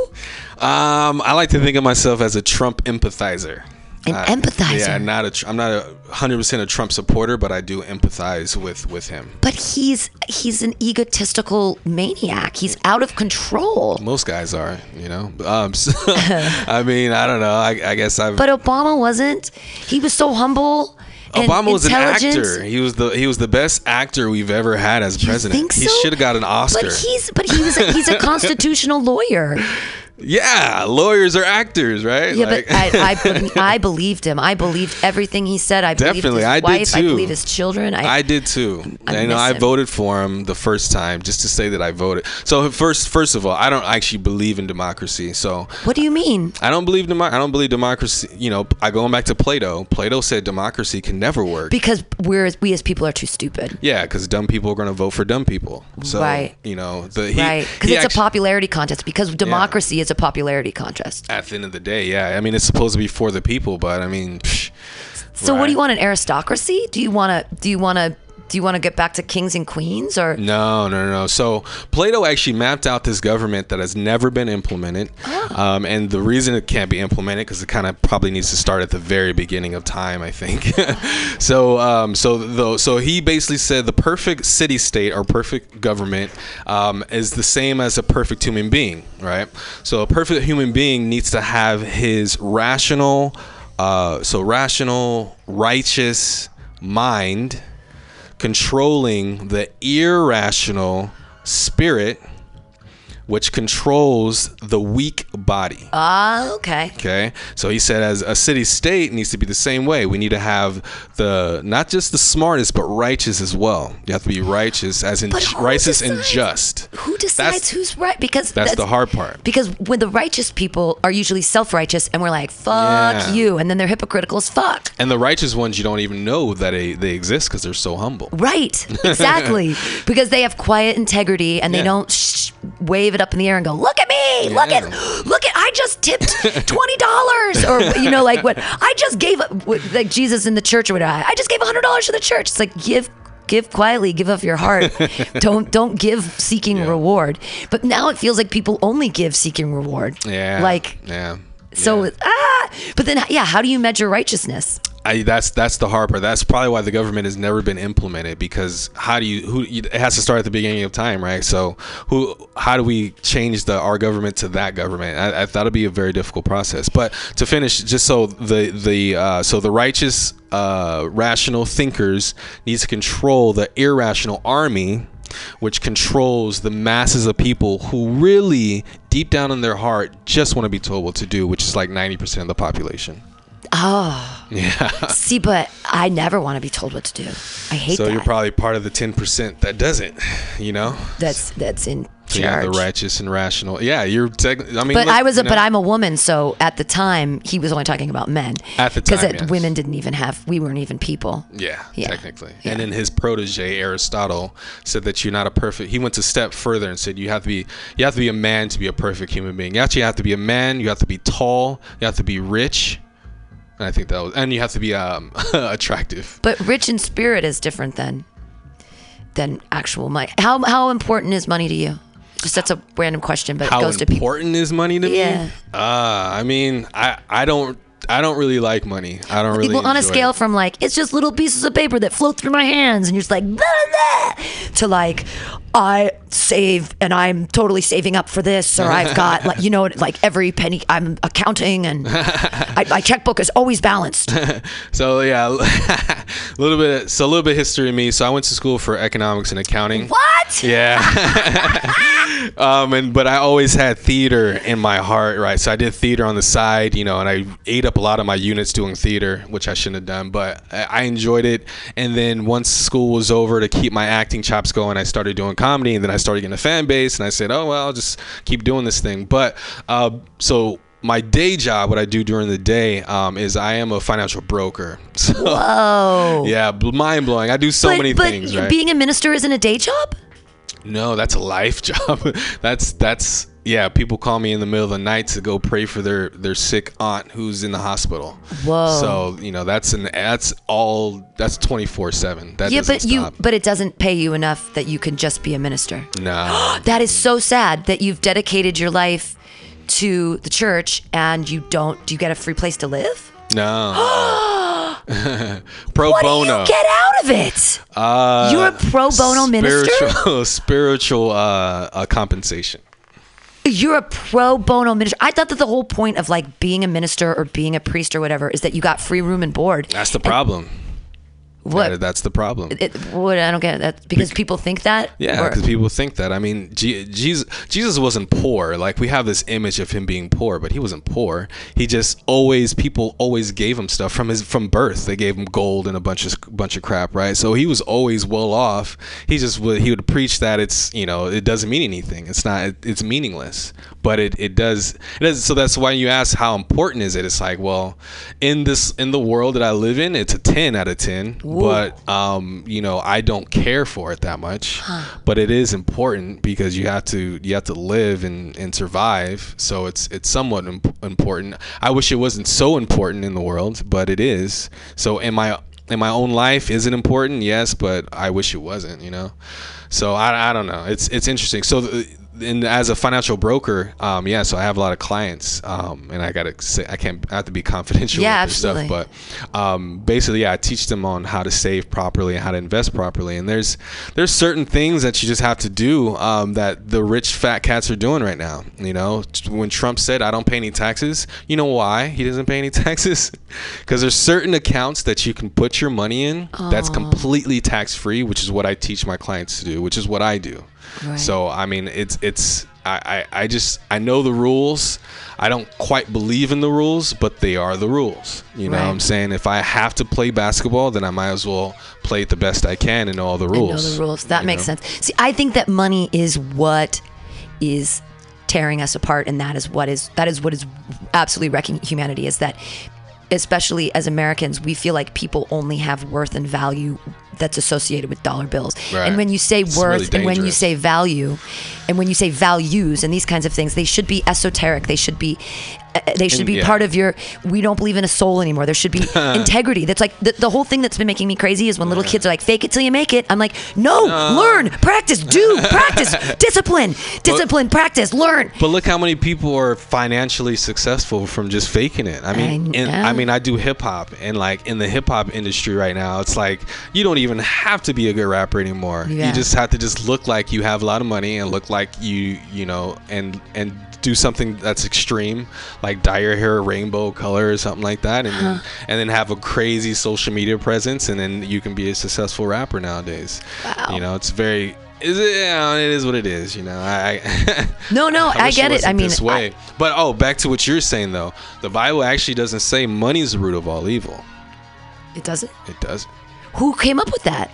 Um, I like to think of myself as a Trump empathizer.
An
Uh,
empathizer?
Yeah, not a. I'm not a hundred percent a Trump supporter, but I do empathize with with him.
But he's he's an egotistical maniac. He's out of control.
Most guys are, you know. Um, so, I mean, I don't know. I, I guess I've.
But Obama wasn't. He was so humble.
Obama was an actor. He was the he was the best actor we've ever had as
You
president.
think
He should have got an Oscar.
But he's but he was a, he's a constitutional lawyer.
Yeah, lawyers are actors, right?
Yeah,
Like-
but I, I I believed him. I believed everything he said. I believed
Definitely,
his
I did
wife. I
too.
believed his children. I,
I did too.
I
I know I
him.
voted for him the first time just to say that I voted. So first, first of all, I don't actually believe in democracy. So
what do you mean?
I don't believe demo- I don't believe democracy. You know, I going back to Plato. Plato said democracy can never work.
Because we're we as people are too stupid.
yeah, because dumb people are going to vote for dumb people. So
Right.
you know, the he,
right? Because it's
actu-
a popularity contest. Because democracy is a popularity contest.
At the end of the day, yeah. I mean, it's supposed to be for the people, but I mean, psh,
So what do you want? An aristocracy? Do you want to? Do you want to? Do you want to get back to kings and queens or?
No, no, no. So Plato actually mapped out this government that has never been implemented, um, and the reason it can't be implemented because it kind of probably needs to start at the very beginning of time, I think. so, um, so though, so he basically said the perfect city state or perfect government um, is the same as a perfect human being, right? So a perfect human being needs to have his rational, uh, so rational, righteous mind controlling the irrational spirit which controls the weak body.
Ah, okay.
Okay, so he said, as a city state needs to be the same way. We need to have the not just the smartest, but righteous as well. You have to be righteous, as in
But
ju-
who
righteous and just.
Who decides
That's-
who's right? Because
That's the hard part.
Because when the righteous people are usually self-righteous, and we're like, "Fuck
Yeah.
you," and then they're hypocritical as fuck.
And the righteous ones, you don't even know that they, they exist because they're so humble.
Right, exactly. because they have quiet integrity and they
Yeah.
don't sh- wave it up in the air and go, "Look at me! Look at, look at! I just tipped twenty dollars, or you know, like what I just gave, like Jesus in the church or whatever. I just gave hundred dollars to the church. It's like give." Give quietly, give of your heart. don't don't give seeking
Yeah.
reward. But now it feels like people only give seeking reward.
Yeah.
Like
yeah.
So
Yeah.
ah but then yeah, how do you measure righteousness?
I, that's that's the hard part. That's probably why the government has never been implemented because how do you who it has to start at the beginning of time, right? So who how do we change the our government to that government? I, I thought it'd be a very difficult process. But to finish, just so the the uh, so the righteous uh, rational thinkers needs to control the irrational army which controls the masses of people who really deep down in their heart just want to be told what to do which is like 90% of the population
Oh.
yeah
See, but I never want to be told what to do. I hate
so
that.
you're probably part of the 10% that doesn't, you know?
that's that's in
So
charge.
the righteous and rational. Yeah, you're. Tech, I mean,
But
look,
I was, a,
you know,
but I'm a woman, so at the time he was only talking about men.
At the
because
time, yes.
women didn't even have, we weren't even people.
Yeah,
Yeah.
technically.
Yeah.
And then his protege Aristotle said that you're not a perfect. He went a step further and said you have to be you have to be a man to be a perfect human being. You actually have to be a man. You have to be tall. You have to be rich. And I think that was, and you have to be um, attractive.
But rich in spirit is different than than actual money. How how important is money to you? Just that's a random question, but it goes to people.
important is money to
Yeah.
me? Uh, I mean, I I don't I don't really like money. I don't really.
well, on a scale
it.
from like it's just little pieces of paper that float through my hands, and you're just like blah, blah, to like I save and I'm totally saving up for this, or I've got like you know like every penny I'm accounting and I, my checkbook is always balanced.
So yeah, a little bit. So a little bit history of me. So I went to school for economics and accounting.
What?
Yeah. um, and but I always had theater in my heart, right? So I did theater on the side, you know, and I ate up a lot of my units doing theater, which I shouldn't have done, but I I enjoyed it. And then once school was over, to keep my acting chops going, I started doing comedy, and then I started getting a fan base, and I said, oh well, I'll just keep doing this thing. But uh, so. My day job, what I do during the day, um, is I am a financial broker. So,
Oh.
yeah, mind blowing. I do so
but,
many
but
things, right?
being a minister isn't a day job.
No, that's a life job. that's that's yeah. People call me in the middle of the night to go pray for their their sick aunt who's in the hospital.
Whoa.
So you know that's an that's all that's twenty four seven. That
yeah, but you but it doesn't pay you enough that you can just be a minister.
no.
That is so sad that you've dedicated your life to the church and you don't do you get a free place to live?
No. Pro
What
bono.
do you get out of it?
uh,
You're a pro bono minister?
spiritual, Spiritual uh, uh, compensation.
You're a pro bono minister. I thought that the whole point of like being a minister or being a priest or whatever is that you got free room and board.
That's the problem.
What?
That- that's the problem.
it, what I don't get that because people think that.
Yeah, because people think that. I mean, Je- Jesus Jesus wasn't poor. Like we have this image of him being poor, but he wasn't poor. He just always people always gave him stuff from his from birth. They gave him gold and a bunch of bunch of crap, right? So he was always well off. He just would he would preach that it's you know it doesn't mean anything. It's not it, it's meaningless. But it, it does it does. So that's why you ask how important is it? It's like well, in this in the world that I live in, it's a ten out of ten. But um, you know, I don't care for it that much. But it is important because you have to you have to live and, and survive. So it's it's somewhat imp- important. I wish it wasn't so important in the world, but it is. So in my in my own life, is it important? Yes, but I wish it wasn't. You know. So I, I don't know. It's it's interesting. So. The, and as a financial broker, um, yeah, so I have a lot of clients, um, and I gotta say I can't I have to be confidential
Yeah,
with
absolutely.
stuff, but um, basically, yeah, I teach them on how to save properly and how to invest properly. And there's there's certain things that you just have to do um, that the rich fat cats are doing right now. You know, when Trump said I don't pay any taxes, you know why he doesn't pay any taxes? Because there's certain accounts that you can put your money in that's completely tax free, which is what I teach my clients to do, which is what I do.
Right.
So I mean, it's it's I, I I just I know the rules. I don't quite believe in the rules, but they are the rules. You know what I'm saying? If I have to play basketball, then I might as well play it the best I can and know all the
I
rules.
know the rules. That makes
know?
sense. See, I think that money is what is tearing us apart, and that is what is that is what is absolutely wrecking humanity. Is that, especially as Americans, we feel like people only have worth and value that's associated with dollar bills.
Right.
And when you say
It's
worth
really
and when you say value, and when you say values and these kinds of things, they should be esoteric. They should be. Uh, They should be
yeah.
part of your. We don't believe in a soul anymore. There should be integrity. That's like the, the whole thing that's been making me crazy is when little kids are like, "Fake it till you make it." I'm like, "No, learn, practice, do, practice, discipline, discipline, practice, learn."
But look how many people are financially successful from just faking it. I mean,
I
in. I mean, I do hip hop, and like in the hip hop industry right now, it's like you don't even have to be a good rapper anymore.
Yeah.
You just have to just look like you have a lot of money and look like you, you know, and and do something that's extreme, like dye your hair a rainbow color or something like that, and then, and then have a crazy social media presence, and then you can be a successful rapper nowadays.
Wow.
You know, it's very. Is it? Yeah, it is what it is. You know, I. I
No, no, I,
wish
get it. I mean,
this way. but oh, back to what you're saying though. The Bible actually doesn't say money's the root of all evil.
It doesn't.
It does.
Who came up with that?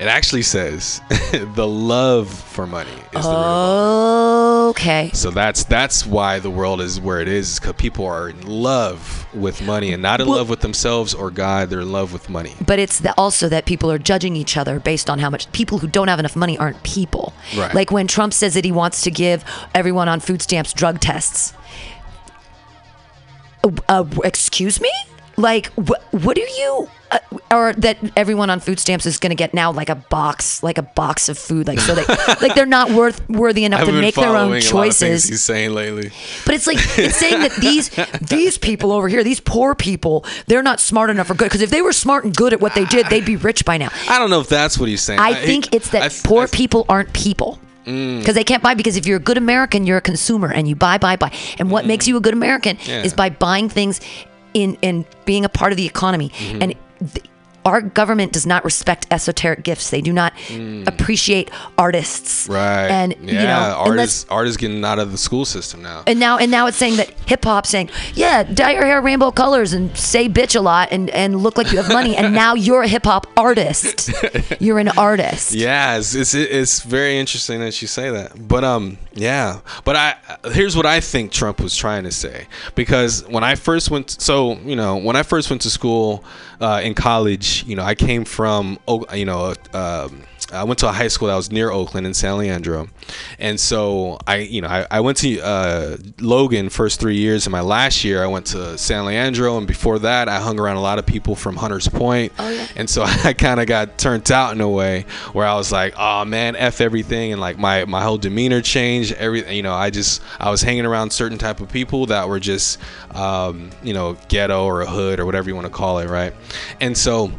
It actually says the love for money is the
Oh. Okay.
So that's that's why the world is where it is, because people are in love with money and not in
Well-
love with themselves or God. They're in love with money.
But it's the, also that people are judging each other based on how much people who don't have enough money aren't people.
Right.
Like when Trump says that he wants to give everyone on food stamps drug tests. Uh, uh, excuse me? Like, wh- what are you, uh, or that everyone on food stamps is going to get now like a box, like a box of food, like so they, like they're not worth worthy enough to make their own
following a lot of things
choices.
he's saying lately.
But it's like it's saying that these these people over here, these poor people, they're not smart enough or good. Because if they were smart and good at what they did, they'd be rich by now.
I don't know if that's what he's saying.
I think it's that
I
poor
I
people aren't people. Mm. Because they can't buy. Because if you're a good American, you're a consumer and you buy, buy, buy. And what mm-hmm. makes you a good American
Yeah.
is by buying things in and being a part of the economy. Mm-hmm. And th- our government does not respect esoteric gifts. They do not appreciate artists.
Right.
And
yeah,
you know,
art
unless-
is art is getting out of the school system now.
and now and now it's saying that hip hop saying, yeah, dye your hair rainbow colors and say bitch a lot and, and look like you have money and now you're a hip hop artist. You're an artist.
Yeah, it's, it's it's very interesting that you say that. But um, yeah. But I here's what I think Trump was trying to say because when I first went, so you know, when I first went to school uh, in college, you know, I came from, you know, um, I went to a high school that was near Oakland in San Leandro, and so I, you know, I, I went to uh, Logan first three years, and my last year I went to San Leandro, and before that I hung around a lot of people from Hunters Point,
Oh, yeah.
and so I kind of got turned out in a way where I was like, oh man, f everything, and like my my whole demeanor changed. Everything, you know, I just I was hanging around certain type of people that were just, um, you know, ghetto or a hood or whatever you want to call it, right? And so.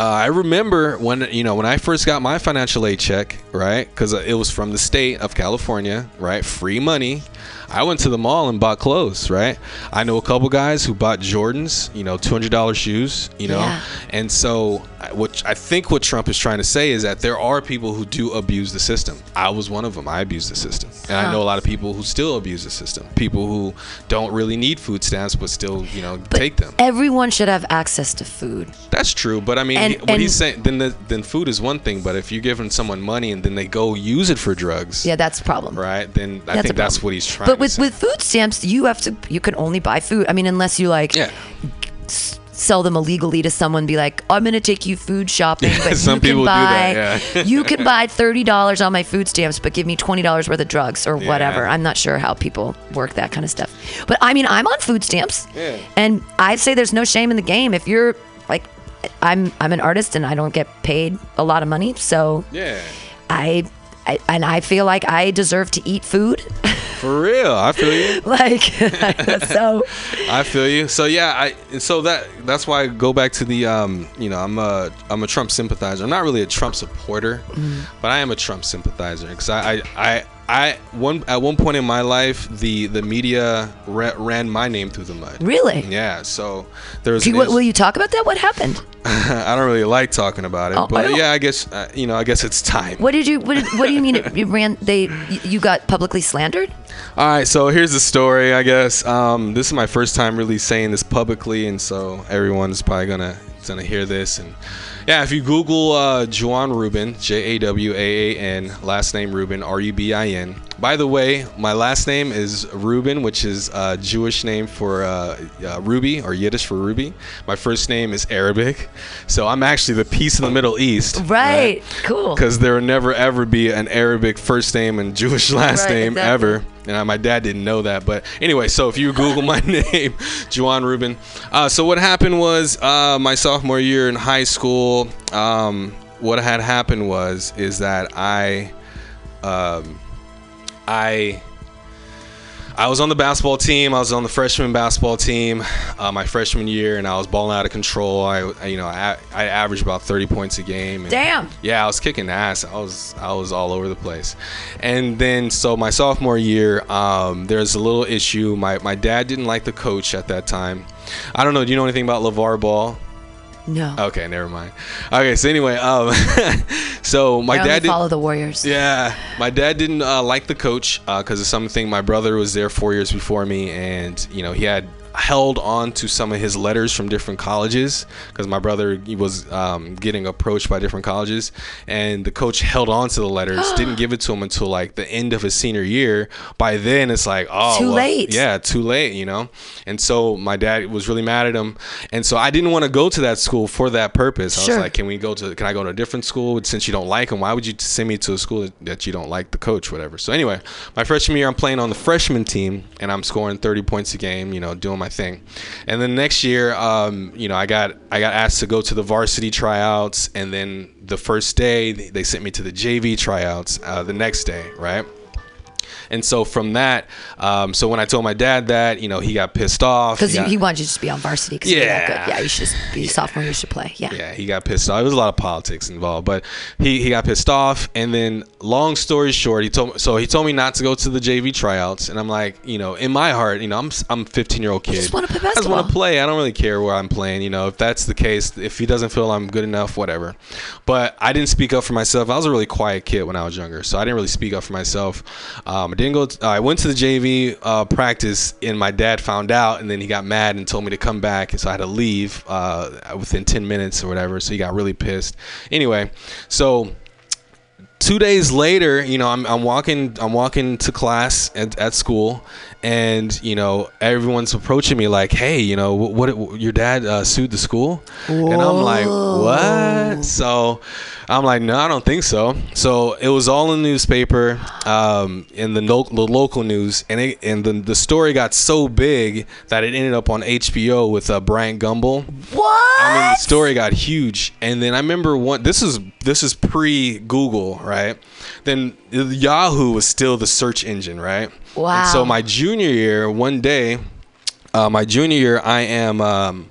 Uh, I remember when you know when I first got my financial aid check, right? Because it was from the state of California, right? Free money. I went to the mall and bought clothes, right? I know a couple guys who bought Jordans, you know, two hundred dollars shoes, you know,
Yeah.
and so I- what I think what Trump is trying to say is that there are people who do abuse the system. I was one of them. I abused the system, and I know a lot of people who still abuse the system. People who don't really need food stamps but still, you know, take them.
Everyone should have access to food.
That's true, but I mean,
And-
what
and-
he's saying, then the, then food is one thing, but if you're giving someone money and then they go use it for drugs,
Yeah, that's a problem.
right? Then I
That's
think that's what he's trying.
But with with food stamps, you have to you can only buy food. I mean, unless you like
yeah,
s- sell them illegally to someone, be like, I'm gonna take you food shopping, but
some
you
people
can buy
that, yeah.
you can buy thirty dollars on my food stamps, but give me twenty dollars worth of drugs or whatever. I'm not sure how people work that kind of stuff. But I mean, I'm on food stamps,
Yeah.
and I say there's no shame in the game if you're like. I'm I'm an artist and I don't get paid a lot of money, so
yeah,
I, I and I feel like I deserve to eat food.
for real. I feel you.
like so
I feel you. So yeah, I so that that's why I go back to the um, you know, I'm a I'm a Trump sympathizer. I'm not really a Trump supporter,
Mm.
but I am a Trump sympathizer because I, I I I one at one point in my life the the media ra- ran my name through the mud.
really.
Yeah, so there was.
You, will, you talk about that? What happened?
I don't really like talking about it,
Oh,
but
don't-
yeah, I guess uh, you know, I guess it's time.
What did you? What, did, what do you mean? It, you ran? They? You you got publicly slandered?
All right, so here's the story. I guess um, this is my first time really saying this publicly, and so everyone is probably gonna gonna hear this. And yeah, if you Google uh, Jawaan Rubin, J A W A A N, last name Rubin, R U B I N. By the way, my last name is Rubin, which is a Jewish name for uh, uh, Ruby or Yiddish for Ruby. My first name is Arabic, so I'm actually the piece of the Middle East.
Right. Cool.
Because there will never ever be an Arabic first name and Jewish last
Right,
name
exactly.
ever. And uh, my dad didn't know that. But anyway, so if you Google my name, Jawaan Rubin. Uh, so what happened was uh, my sophomore year in high school. Um, what had happened was is that I, um, I. I was on the basketball team. I was on the freshman basketball team uh, my freshman year, and I was balling out of control. I, I you know, I, I averaged about 30 points a game. And
Damn.
yeah, I was kicking ass. I was I was all over the place. And then so my sophomore year, um, there's a little issue. My my dad didn't like the coach at that time. I don't know. Do you know anything about LaVar Ball?
No.
Okay, never mind. Okay, so anyway, um, so my
I
dad did.
follow the Warriors.
Yeah, my dad didn't uh, like the coach because of something. My brother was there four years before me, and you know he had held on to some of his letters from different colleges because my brother he was um, getting approached by different colleges, and the coach held on to the letters, didn't give it to him until like the end of his senior year. By then, it's like oh,
Too
well,
late.
Yeah, too late, you know. And so my dad was really mad at him, and so I didn't want to go to that school for that purpose. I
Sure.
was like, can we go to? Can I go to a different school since you don't like him? Why would you send me to a school that, that you don't like the coach, whatever? So anyway, my freshman year, I'm playing on the freshman team, and I'm scoring 30 points a game, you know, doing my thing. And then next year, um, you know, I got I got asked to go to the varsity tryouts, and then the first day they sent me to the JV tryouts uh, the next day, right? And so from that, um, so when I told my dad that, you know, he got pissed off.
Because
got-
he wanted you to just be on varsity that
Yeah.
good. Yeah, you should be sophomore. You should play. Yeah.
yeah, he got pissed off. There was a lot of politics involved, but he, he got pissed off. And then, long story short, he told me, so he told me not to go to the JV tryouts. And I'm like, you know, in my heart, you know, I'm I'm a 15 year old kid.
just wanna play
I just want to play. I don't really care where I'm playing. You know, if that's the case, if he doesn't feel I'm good enough, whatever. But I didn't speak up for myself. I was a really quiet kid when I was younger, so I didn't really speak up for myself. Um, I didn't go. I went to the JV uh, practice, and my dad found out, and then he got mad and told me to come back. And so I had to leave uh, within 10 minutes or whatever. So he got really pissed. Anyway, so two days later, you know, I'm, I'm walking I'm walking to class at, at school, and you know everyone's approaching me like, hey, you know, what, what your dad uh, sued the school, and I'm like, what? So I'm like, no, I don't think so. So it was all in the newspaper, um, in the, lo- the local news, and it, and the, the story got so big that it ended up on HBO with uh, Bryant Gumbel.
What?
I mean, the story got huge, and then I remember one. This is this is pre Google, right? Then Yahoo was still the search engine, right?
Wow.
And so my junior year, one day, uh, my junior year, I am. Um,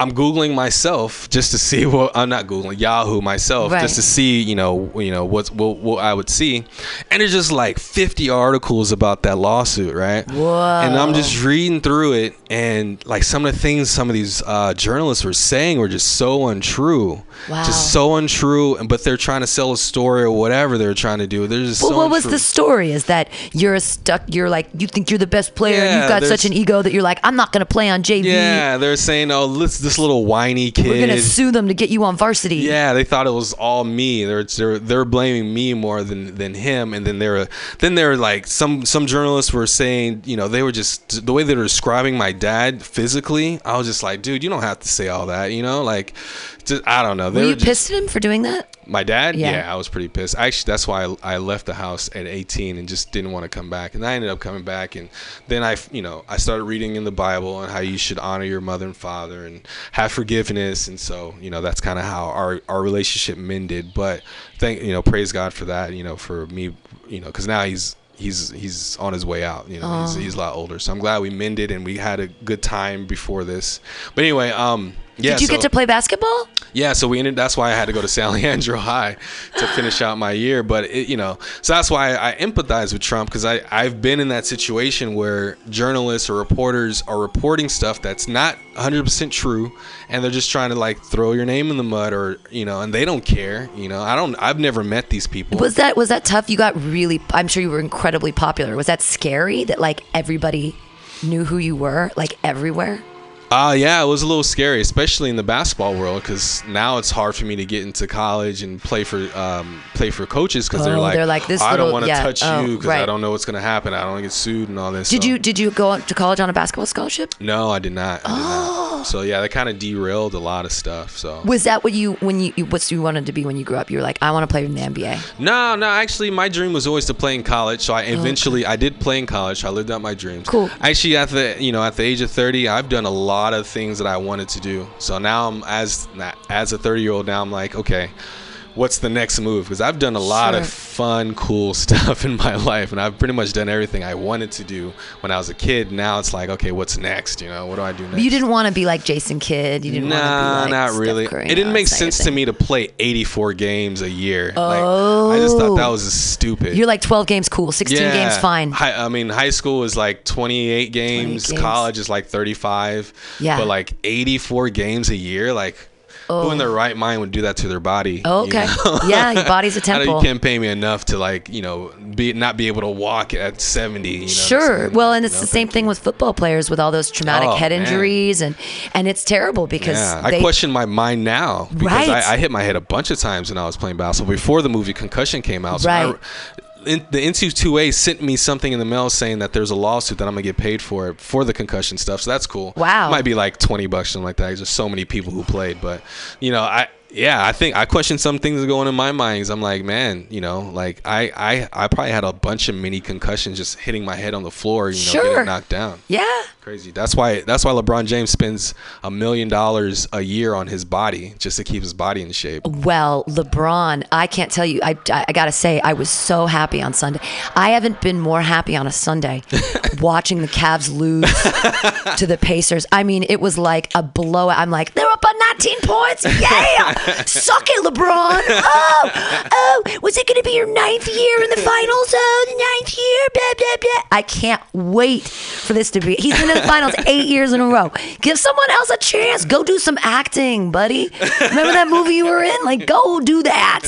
I'm googling myself just to see what I'm not googling Yahoo myself
Right.
just to see you know you know what's what, what I would see, and there's just like 50 articles about that lawsuit, right?
Whoa.
And I'm just reading through it, and like some of the things some of these uh, journalists were saying were just so untrue,
Wow.
just so untrue. and But they're trying to sell a story or whatever they're trying to do. They're just
Well,
so
what was the story? Is that you're a stuck? You're like you think you're the best player.
Yeah,
you've got such an ego that you're like, I'm not gonna play on JV.
Yeah, they're saying, oh, this this little whiny kid.
We're gonna sue them to get you on varsity.
Yeah, they thought it was all me. They're they're, they're blaming me more than, than him. And then they're then they're like some some journalists were saying, you know, they were just the way they were describing my dad physically. I was just like, dude, you don't have to say all that, you know, like, just I don't know. They
Were
were
you
just-
pissed at him for doing that?
My dad?
Yeah.
Yeah. I was pretty pissed. Actually, that's why I, I left the house at 18 and just didn't want to come back. And I ended up coming back. And then I, you know, I started reading in the Bible and how you should honor your mother and father and have forgiveness. And so, you know, that's kind of how our, our relationship mended. But thank, you know, praise God for that, you know, for me, you know, because now he's, he's he's on his way out. You know, he's, he's a lot older. So I'm glad we mended and we had a good time before this. But anyway, um, yeah.
Did you
so-
get to play basketball?
yeah, so we ended. That's why I had to go to San Leandro High to finish out my year. But it, you know, so that's why I empathize with Trump because I I've been in that situation where journalists or reporters are reporting stuff that's not 100% true, and they're just trying to like throw your name in the mud or you know, and they don't care. You know, I don't. I've never met these people.
Was that was that tough? You got really. I'm sure you were incredibly popular. Was that scary? That like everybody knew who you were, like everywhere.
Uh, yeah, it was a little scary, especially in the basketball world, because now it's hard for me to get into college and play for um, play for coaches because they're
Oh,
like,
they're like, this
I don't want to
yeah,
touch
oh,
you because I don't know what's gonna happen. I don't want to get sued and all this.
Did
so-
you did you go to college on a basketball scholarship?
No, I did not. I did not. So yeah, that kind of derailed a lot of stuff. So
Was that what you when you what you wanted to be when you grew up? You were like, I want to play in the NBA.
no, no. Actually, my dream was always to play in college. So I eventually I did play in college. I lived out my dreams.
Cool.
Actually, at the you know at the age of thirty, I've done a lot of things that I wanted to do. So now I'm as as a thirty year old now I'm like okay. What's the next move? Because I've done a lot
Sure.
of fun, cool stuff in my life, and I've pretty much done everything I wanted to do when I was a kid. Now it's like, okay, what's next? You know, what do I do next?
You didn't want to be like Jason Kidd. You didn't want to
Nah,
be like
not really.
Curry.
It didn't
No,
make
it's not your
sense to me to play 84 games a year. Like, I just thought that
Oh.
was stupid.
You're like 12 games cool, 16 games fine.
Hi, I mean, high school is like 28 games.
games.
College is like 35.
Yeah.
But like 84 games a year, like who in their oh. right mind would do that to their body?
Oh,
you
okay.
know?
Yeah, your body's a temple.
you can't pay me enough to like you know be not be able to walk at 70. You know
Sure.
saying?
Well, and it's
No,
the same thing
you.
with football players with all those traumatic
Oh,
head
man.
injuries and and it's terrible because
Yeah, I question my mind now because
Right.
I, I hit my head a bunch of times when I was playing basketball before the movie Concussion came out. So I-
Right.
In, the NCAA sent me something in the mail saying that there's a lawsuit that I'm gonna get paid for for the concussion stuff. So that's cool.
Wow.
might be like 20 bucks or something like that. There's just so many people who played, but you know, I yeah, I think I question some things that go on in my mind. 'cause I'm like, man, you know, like I I I probably had a bunch of mini concussions just hitting my head on the floor, you know,
Sure.
getting knocked down.
Yeah.
Crazy. That's why. That's why LeBron James spends a million dollars a year on his body just to keep his body in shape.
Well, LeBron, I can't tell you. I, I, got to say, I was so happy on Sunday. I haven't been more happy on a Sunday watching the Cavs lose to the Pacers. I mean, it was like a blowout. I'm like, they're up by 19 points. Yeah. Suck it, LeBron. Oh, oh, was it going to be your ninth year in the finals? Oh, the ninth year. Blah, blah, blah. I can't wait for this to be. He's in the finals eight years in a row. Give someone else a chance. Go do some acting, buddy. Remember that movie you were in? Like, go do that.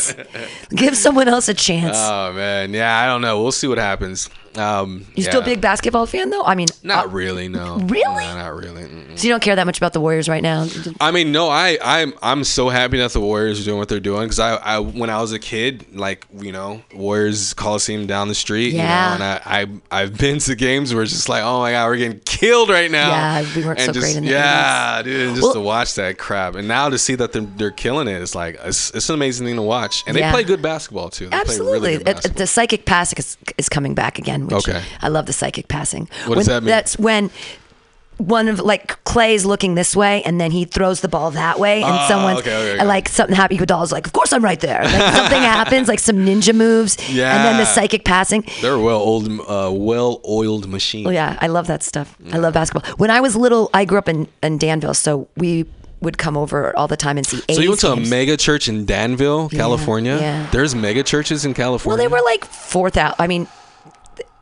Give someone else a chance.
Oh man, yeah. I don't know. We'll see what happens. Um,
you still a big basketball fan, though? I mean,
Not
uh,
really. No.
Really?
No, not really. Mm-mm.
so you don't care that much about the Warriors right now?
I mean, no, I, I'm, I'm so happy that the Warriors are doing what they're doing because I, I, when I was a kid, like you know, Warriors Coliseum down the street,
Yeah.
you know, and I, I, I've been to games where it's just like, oh my god, we're getting killed right now.
Yeah, we weren't
and
so
just,
great in the
Yeah, dude, just
Well-
to watch that crap, and now to see that they're, they're killing it, it's like it's, it's an amazing thing to watch, and
Yeah.
they play good basketball too. They play
Absolutely.
really good
It-
basketball.
the psychic passing is, is coming back again. Which
Okay.
I love the psychic passing.
What does that mean?
That's when one of like Clay's looking this way and then he throws the ball that way and
Oh,
someone's
okay, okay, okay.
like something happens. Iguodala's like, of course I'm right there. Like something happens, like some ninja moves, yeah. and then the psychic passing.
They're well old, uh, well oiled machine.
Oh yeah, I love that stuff. I love basketball. When I was little, I grew up in, in Danville, so we would come over all the time and see.
So you went to a mega church in Danville, California.
yeah.
There's mega churches in California.
Well, they were like four thousand. I mean,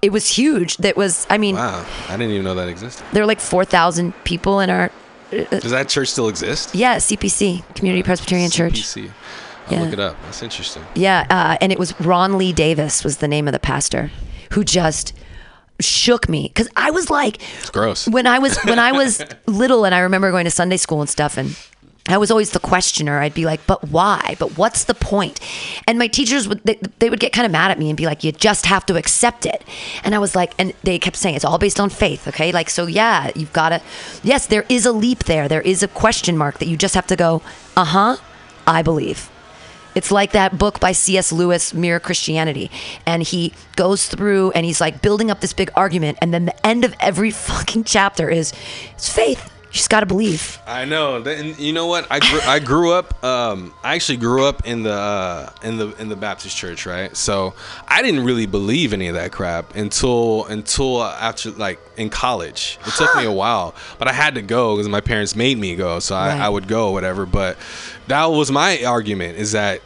it was huge. That was. I mean,
Wow, I didn't even know that existed.
there were like four thousand people in our.
Does that church still exist?
Yeah, CPC, Community Presbyterian Church.
PC. I'll
Yeah.
look it up. That's interesting.
Yeah, uh, and it was Ron Lee Davis was the name of the pastor, who just shook me because I was like,
It's gross.
when I was when I was little, and I remember going to Sunday school and stuff, and I was always the questioner. I'd be like, "But why? But what's the point?" And my teachers would they, they would get kind of mad at me and be like, "You just have to accept it." And I was like, and they kept saying it's all based on faith, okay? Like, so yeah, you've got to. Yes, there is a leap there. There is a question mark that you just have to go. Uh huh. I believe. It's like that book by C.S. Lewis, Mere Christianity. And he goes through and he's like building up this big argument. And then the end of every fucking chapter is it's faith. You just got to believe.
I know. And you know what? I grew, I grew up. Um, I actually grew up in the uh, in the in the Baptist church, right? So I didn't really believe any of that crap until until after like in college. It took me a while, but I had to go because my parents made me go. So I,
Right.
I would go, whatever. But that was my argument: is that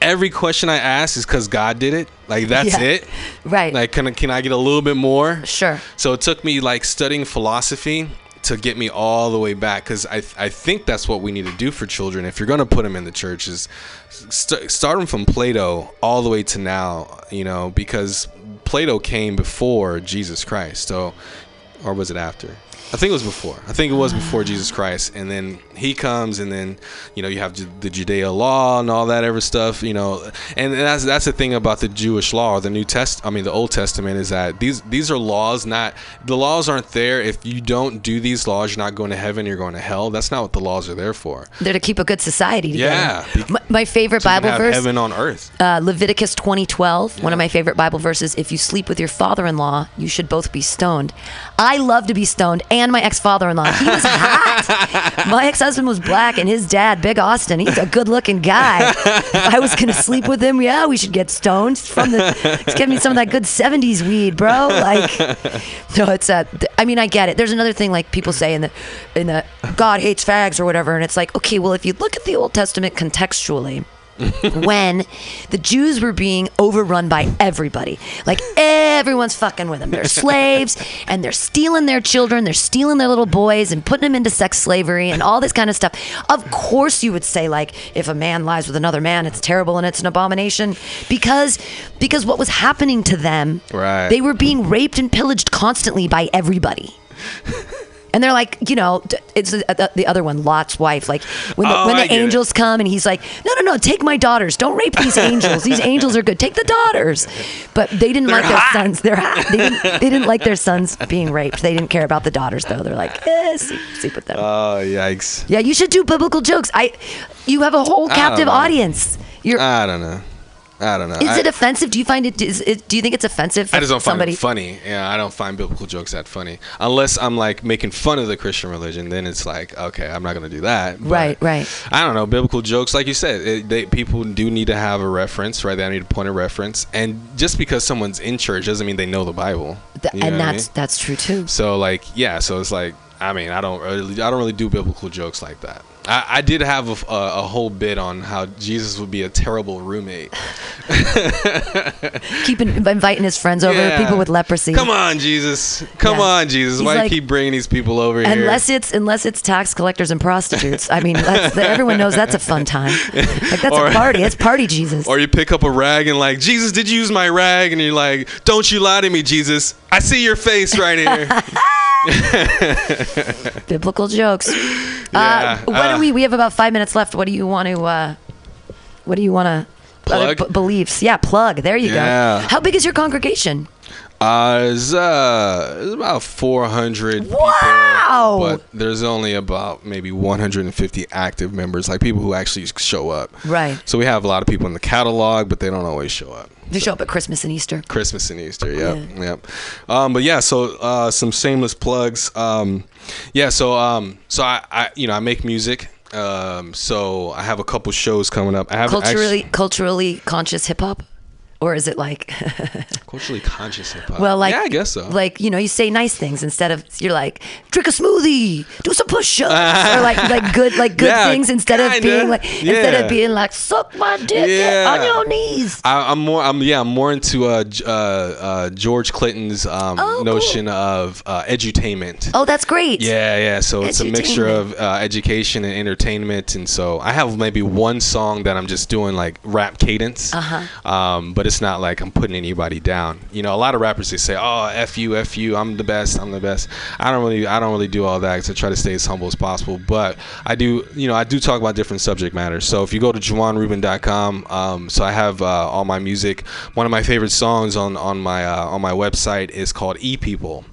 every question I ask is because God did it. Like that's
Yeah.
it.
Right.
Like can I- can I get a little bit more?
Sure.
So it took me like studying philosophy to get me all the way back because I, I think that's what we need to do for children. If you're going to put them in the church is st- start them from plato all the way to now you know because plato came before jesus christ. So or was it after i think it was before i think it was before jesus christ and then he comes and then you know you have the judea law and all that ever stuff you know and that's that's the thing about the jewish law or the new test i mean the old testament is that these these are laws not the laws aren't there if you don't do these laws you're not going to heaven you're going to hell that's not what the laws are there for
They're to keep a good society together.
Yeah.
My, my favorite
So
Bible
have
verse,
heaven on earth
uh, Leviticus 20:12. One of my favorite Bible verses. If you sleep with your father-in-law, you should both be stoned. I love to be stoned, and my ex-father-in-law. He was hot. my ex-husband was black, and his dad, Big Austin, he's a good-looking guy. if I was gonna sleep with him, yeah, we should get stoned. From the, he's giving me some of that good 70s weed, bro. Like, no, it's uh, a, I mean, I get it. There's another thing like people say in the in the God hates fags or whatever, and it's like, okay, well, if you look at the Old Testament contextually, when the Jews were being overrun by everybody. Like everyone's fucking with them. They're slaves and they're stealing their children, they're stealing their little boys and putting them into sex slavery and all this kind of stuff. Of course you would say like if a man lies with another man, it's terrible and it's an abomination because because what was happening to them,
Right.
they were being raped and pillaged constantly by everybody. And they're like, you know, it's the, the- the other one, Lot's wife. Like when the,
Oh,
when the
get it.
angels come, and he's like, no, no, no, take my daughters. Don't rape these angels. These angels are good. Take the daughters. But they didn't like their sons. They're hot. They didn't, they didn't like their sons being raped. They didn't care about the daughters though. They're like, eh, sleep, sleep with them.
Oh yikes!
yeah, you should do biblical jokes. I, you have a whole captive audience. You're.
I don't know. I don't know.
is
I,
it offensive? Do you find it? Is it do you think it's offensive?
I just don't
somebody?
find it funny. Yeah, I don't find biblical jokes that funny. Unless I'm like making fun of the Christian religion, then it's like, okay, I'm not gonna do that. But
Right, right.
I don't know. Biblical jokes, like you said, it, they, people do need to have a reference, right? They need a point of reference, and just because someone's in church doesn't mean they know the Bible.
Th-
You know
and
what I
that's
mean?
that's true too.
So like yeah, so it's like I mean I don't really I don't really do biblical jokes like that. I, I did have a, a, a whole bit on how Jesus would be a terrible roommate.
Keep in, inviting his friends over,
Yeah.
people with leprosy.
Come on, Jesus. Come
Yeah.
on, Jesus.
He's
Why
like-
keep bringing these people over here?
Unless it's unless it's tax collectors and prostitutes. I mean, that's, everyone knows that's a fun time. Like that's
Or-
a party. It's party Jesus.
or you pick up a rag and like, Jesus, did you use my rag? And you're like, Don't you lie to me, Jesus. I see your face right here.
Biblical jokes.
Yeah,
Uh, what
uh.
Do we? We have about five minutes left. What do you want to? Uh, what do you want to? Other
Plug?
b- beliefs. Yeah, plug. There you
Yeah.
go. How big is your congregation?
Uh, it's, uh, it's about 400 people.
Wow.
But there's only about maybe 150 active members, like people who actually show up.
Right.
So we have a lot of people in the catalog, but they don't always show up.
They show up at Christmas and Easter.
Christmas and Easter. Yep, yep. Um, but yeah, so uh, some shameless plugs. Um, yeah, so um, so I, I you know I make music. Um, so I have a couple shows coming up. I have
Culturally, culturally conscious hip hop, or is it like?
culturally conscious hip hop.
Well, like
yeah, I guess so.
Like you know, you say nice things instead of you're like drink a smoothie, do some push-ups, or like like good like good
Yeah,
things instead of
kinda.
being like instead of being like suck my dick
Yeah.
on your knees.
I, I'm more. I'm yeah. I'm more into uh, uh, uh, George Clinton's um,
Oh, cool.
notion of uh, edutainment.
Oh, that's great.
Yeah, yeah. So it's a mixture of uh, education and entertainment, and so I have maybe one song that I'm just doing like rap cadence.
Uh-huh.
Um, but it's not like I'm putting anybody down. You know, a lot of rappers they say, "Oh, f you, f you, I'm the best, I'm the best." I don't really, I don't really do all that I try to stay as humble as possible. But I do, you know, I do talk about different subject matters. So if you go to JawanRubin.com, um, so I have uh, all my music. One of my favorite songs on on my uh, on my website is called E People.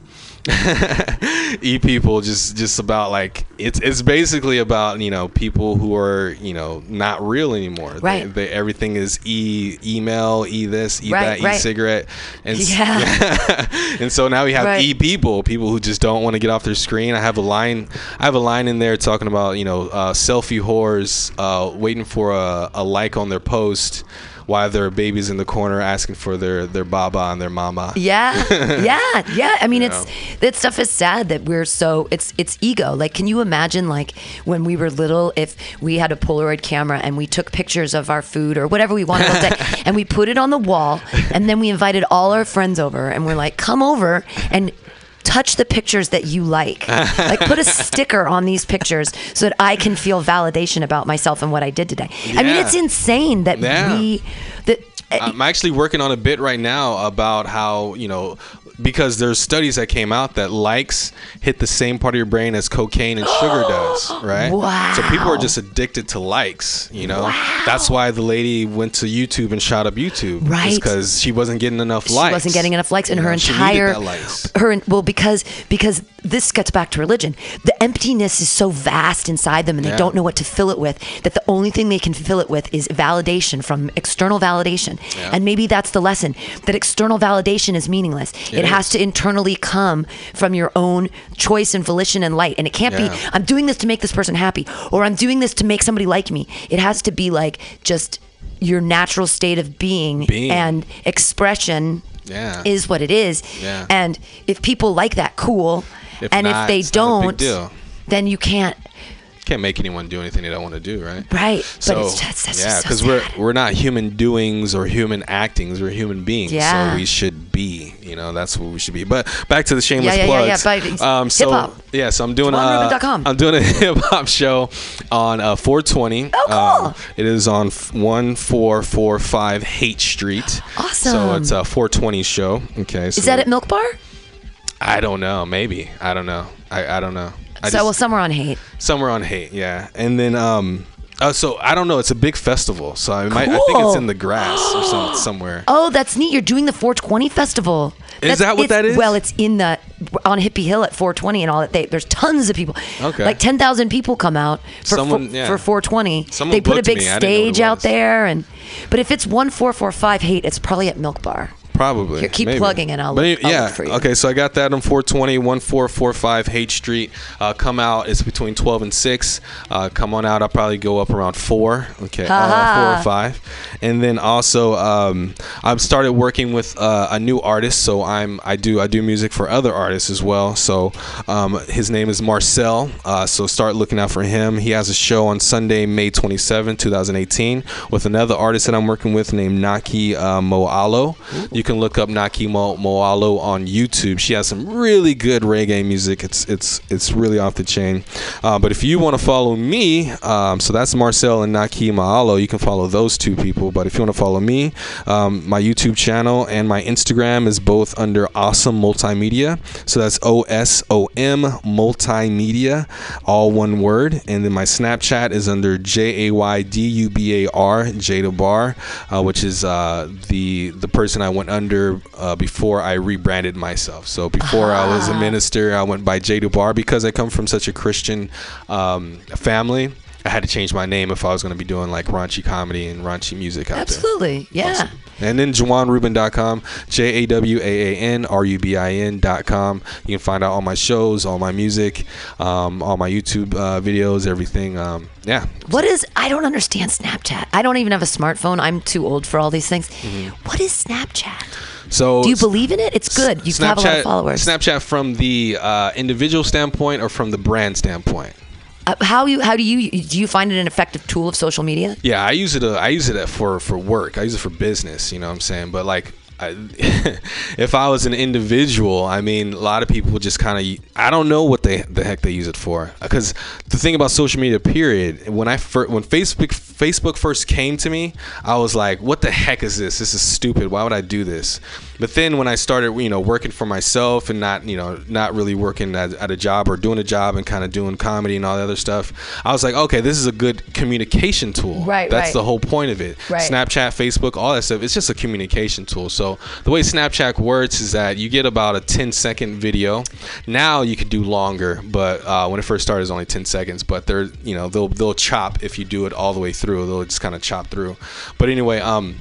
e people just just about like it's it's basically about you know people who are you know not real anymore
Right.
they, everything is e email e this e
Right,
that
right.
e cigarette and
Yeah.
and so now we have
Right.
e people people who just don't want to get off their screen i have a line i have a line in there talking about you know uh, selfie whores uh, waiting for a, a like on their post while there are babies in the corner asking for their their baba and their mama
Yeah, yeah, yeah. I mean,
You
it's
know.
that stuff is sad that we're so it's it's ego. Like, can you imagine like when we were little, if we had a Polaroid camera and we took pictures of our food or whatever we wanted to say, and we put it on the wall, and then we invited all our friends over, and we're like, come over and. Touch the pictures that you like. Like, put a sticker on these pictures so that I can feel validation about myself and what I did today. I mean, it's insane that
Yeah.
we that
I'm actually working on a bit right now about how you know because there's studies that came out that likes hit the same part of your brain as cocaine and sugar does, right? So people are just addicted to likes, you know. That's why the lady went to YouTube and shot up YouTube,
Right.
Because she wasn't getting enough
she
likes.
wasn't getting enough likes and
You
her
know, she
entire
that likes.
her well because because this gets back to religion the emptiness is so vast inside them and they don't know what to fill it with that the only thing they can fill it with is validation from external validation
Yeah.
and maybe that's the lesson that external validation is meaningless it,
It
has to internally come from your own choice and volition and light and it can't
Yeah.
be i'm doing this to make this person happy or i'm doing this to make somebody like me it has to be like just your natural state of being,
Being.
and expression
Yeah.
is what it is.
Yeah.
And if people like that, cool.
If
and
not,
if they
it's not a big
don't, then you can't.
Can't make anyone do anything they don't want to do, right?
Right.
So
but it's just, that's
yeah,
just so
because we're we're not human doings or human actings. We're human beings.
Yeah.
So we should be. You know, that's what we should be. But back to the shameless
Yeah, yeah, yeah,
plugs.
yeah, but
um, so
hip-hop.
yeah, so I'm doing uh, I'm doing a hip hop show on uh, 420.
Oh, cool.
Um, it is on 1445 Haight Street.
Awesome.
So it's a 420 show. Okay. So
Is that at Milk Bar?
I don't know. Maybe. I don't know. I, I don't know. I
so
just-
well, somewhere on Haight.
somewhere on Haight yeah and then um uh, so i don't know it's a big festival so i might i think it's in the grass or some, somewhere
Oh, that's neat. You're doing the 420 festival.
Is that what that is?
Well, it's in the on Hippie Hill at 420 and all that. They, there's tons of people.
Okay.
Like 10,000 people come out for
Someone-
four,
yeah.
for 420.
Someone
they put a big
me. I didn't know what it
stage out there and but if it's 1445 Haight, it's probably at Milk Bar.
Probably.
Here, keep
maybe.
plugging and I'll
But
look- I'll
yeah.
look for you.
Okay, so I got that on 420 1445 Haight Street. Uh, come out. It's between 12 and 6. Uh, come on out. I'll probably go up around 4. Okay. Uh, 4 or 5. And then also um, I've started working with uh, a new artist, so I'm I do I do music for other artists as well. So um, his name is Marcel. Uh, so start looking out for him. He has a show on Sunday, May 27, 2018, with another artist that I'm working with named Naki uh, Moalo. You can look up Naki Mo- Moalo on YouTube. She has some really good reggae music. It's it's it's really off the chain. Uh, but if you want to follow me, um, so that's Marcel and Naki Moalo. You can follow those two people. But if you want to follow me, um, my YouTube channel and my Instagram is both under Osom Multimedia. So that's O S O M Multimedia, all one word. And then my Snapchat is under J A Y D U B A R, Jaydubar, uh, which is uh, the the person I went under uh, before I rebranded myself. So before I was a minister, I went by Jaydubar because I come from such a Christian um, family. I had to change my name if I was going to be doing like raunchy comedy and raunchy music out there.
Absolutely. Yeah.
Awesome. And then JawaanRubin.com, J A W A A N R U B I N.com. You can find out all my shows, all my music, um, all my YouTube uh, videos, everything. Um, yeah.
What is I don't understand Snapchat. I don't even have a smartphone. I'm too old for all these things.
Mm-hmm.
What is Snapchat?
So
Do you believe in it? It's good. You have a lot of followers.
Snapchat from the uh, individual standpoint or from the brand standpoint?
Uh, how you how do you do you find it an effective tool of social media?
Yeah, I use it. Uh, I use it for for work. I use it for business. You know what I'm saying? But like, I, if I was an individual, I mean, a lot of people just kind of. I don't know what they the heck they use it for. Because the thing about social media, period. When I when Facebook Facebook first came to me, I was like, what the heck is this? This is stupid. Why would I do this? But then when I started, you know, working for myself and not, you know, not really working at, at a job or doing a job and kind of doing comedy and all the other stuff, I was like, okay, this is a good communication tool.
Right,
That's
right.
the whole point of it.
Right.
Snapchat, Facebook, all that stuff. It's just a communication tool. So the way Snapchat works is that you get about a 10 second video. Now you can do longer, but uh, when it first started, it was only 10 seconds. But they're, you know, they'll they'll chop if you do it all the way through. They'll just kind of chop through. But anyway, um,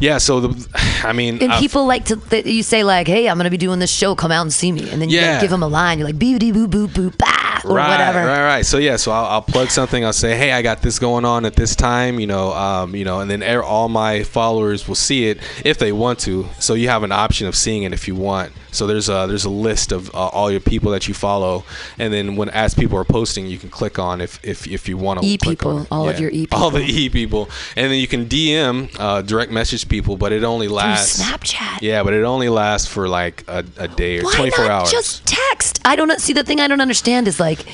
yeah. So the, I mean,
And
I've-
people like to th- you say like, "Hey, I'm to be doing this show. Come out and see me." And then you
Yeah.
like, give them a line. You're like, "Beep boop boop boop bah," or
right,
whatever.
Right, right. So yeah, so I'll, I'll plug something. I'll say, hey, I got this going on at this time. You know, um, you know, and then er- all my followers will see it if they want to. So you have an option of seeing it if you want. So there's a there's a list of uh, all your people that you follow, and then when as people are posting, you can click on if if, if you want to.
E people, all of your E people,
all the. E people, and then you can DM uh, direct message people, but it only lasts.
Snapchat.
Yeah, but it only lasts for like a, a day or
Why
24
not
hours.
just text? I don't. See, the thing I don't understand is like,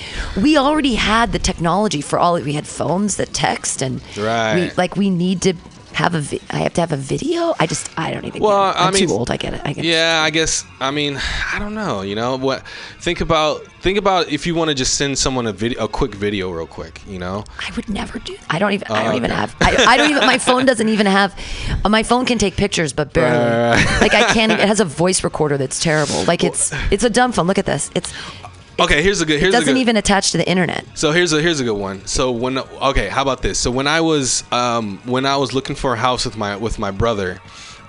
we already had the technology for all. It we had phones that text, and
Right.
we, like we need to have a. Vi- I have to have a video. I just I don't even.
Well,
get it. I'm
I mean,
too old. I get it. I get it.
Yeah, I guess. I mean, I don't know. You know what? Think about think about if you want to just send someone a video, a quick video, real quick. You know.
I would never do. I don't even. I don't
Oh,
even have. I, I don't even. My phone doesn't even have. uh, My phone can take pictures, but barely.
Right.
Like I can't. It has a voice recorder that's terrible. Like it's it's a dumb phone. Look at this. It's
Okay, here's a good.
it
Here's a
doesn't
good,
even attach to the internet.
So here's a here's a good one. So when okay, how about this? So when I was um, when I was looking for a house with my with my brother,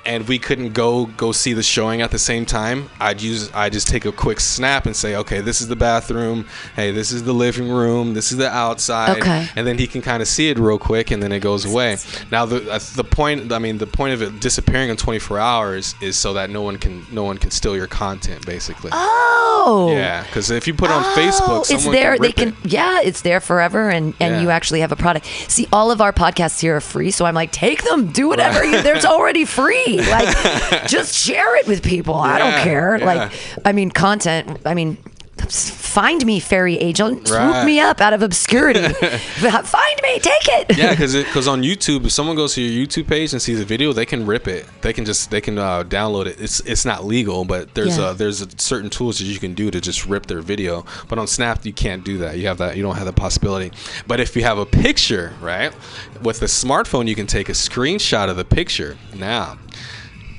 and we couldn't go go see the showing at the same time, I'd use I just take a quick snap and say, okay, this is the bathroom. Hey, this is the living room. This is the outside.
Okay.
And then he can kind of see it real quick, and then it goes away. Now the uh, the point I mean the point of it disappearing in 24 hours is so that no one can no one can steal your content basically.
Oh.
Yeah, because if you put on
Oh,
Facebook,
it's there.
can
they can,
it.
yeah, it's there forever, and and
Yeah.
you actually have a product. See, all of our podcasts here are free, so I'm like, take them, do whatever. You, there's already free. Like, just share it with people. I don't care.
yeah.
Like, I mean, content. I mean. Find me, fairy agent. Swoop
Right.
me up out of obscurity. Find me, take it.
Yeah, because because on YouTube, if someone goes to your YouTube page and sees a video, they can rip it. They can just they can uh, download it. It's it's not legal, but there's
Yeah.
uh there's a certain tools that you can do to just rip their video. But on Snap, you can't do that. You have that you don't have the possibility. But if you have a picture, right, with a smartphone, you can take a screenshot of the picture. Now.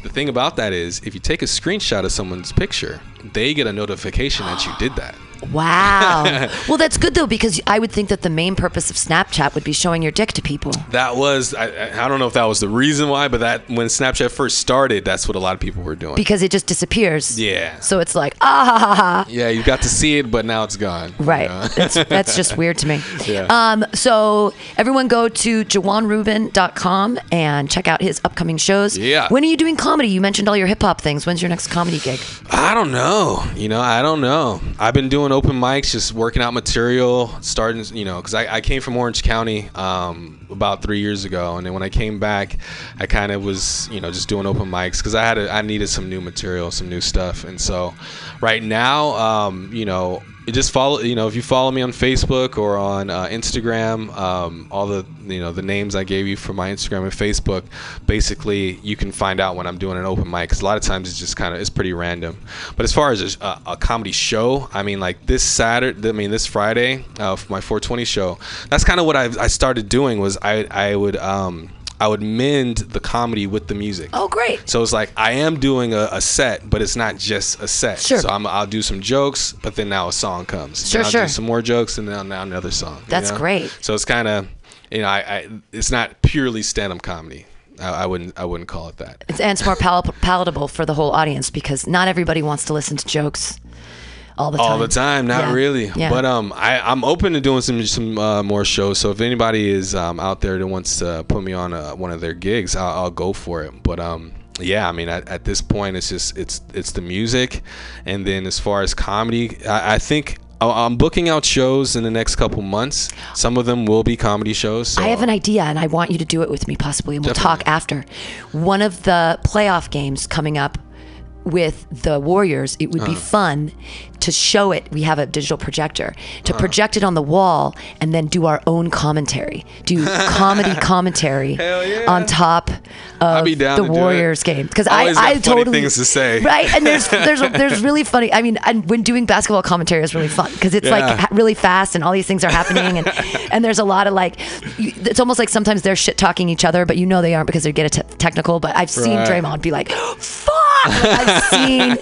The thing about that is, if you take a screenshot of someone's picture, they get a notification that you did that.
Wow. well, that's good though because I would think that the main purpose of Snapchat would be showing your dick to people.
That was I, I don't know if that was the reason why, but that when Snapchat first started, that's what a lot of people were doing.
because it just disappears.
Yeah.
So it's like ah ha ha ha.
yeah, you got to see it, but now it's gone. you
Right.
know?
that's, that's just weird to me.
Yeah.
Um, so everyone go to jawaanrubin.com and check out his upcoming shows.
Yeah.
When are you doing comedy? You mentioned all your hip hop things. When's your next comedy gig?
I don't know. You know, I don't know. I've been doing open mics, just working out material, starting, you know, because I, I came from Orange County um, about three years ago, and then when I came back, I kind of was, you know, just doing open mics because I had a, I needed some new material, some new stuff, and so right now, um, you know. You just follow, you know, if you follow me on Facebook or on uh, Instagram, um, all the, you know, the names I gave you for my Instagram and Facebook, basically you can find out when I'm doing an open mic. Because a lot of times it's just kind of, it's pretty random. But as far as a, a comedy show, I mean, like this Saturday, I mean, this Friday uh, for my 420 show, that's kind of what I, I started doing was I, I would, um, I would mend the comedy with the music.
Oh, great.
So it's like I am doing a, a set, but it's not just a set.
Sure.
So I'm, I'll do some jokes, but then now a song comes.
Sure,
I'll
sure.
Do some more jokes, and now now another song. you
That's
know?
great.
So it's kind of, you know, I, I it's not purely stand-up comedy. I, I wouldn't I wouldn't call it that.
It's, and it's more pal- palatable for the whole audience because not everybody wants to listen to jokes all the time.
all the time not
Yeah.
really
Yeah.
but um I, i'm open to doing some some uh, more shows so if anybody is um, out there that wants to put me on uh one of their gigs I'll, I'll go for it but um yeah i mean at, at this point it's just it's it's the music and then as far as comedy i, I think I'm booking out shows in the next couple months. Some of them will be comedy shows. So
I have an idea, and I want you to do it with me, possibly, and we'll talk after. One of the playoff games coming up with the Warriors, it would
Uh-huh.
be fun to show it. We have a digital projector to
Uh-huh.
project it on the wall and then do our own commentary, do comedy commentary
yeah.
on top of the. Warriors game. Because I, I
funny
totally
things to say.
right, and there's there's there's really funny. I mean, and when doing basketball commentary is really fun because it's like
Yeah.
ha- really fast and all these things are happening and and there's a lot of like it's almost like sometimes they're shit talking each other but you know they aren't because they get it technical but I've seen
Right.
Draymond be like fuck like, I've seen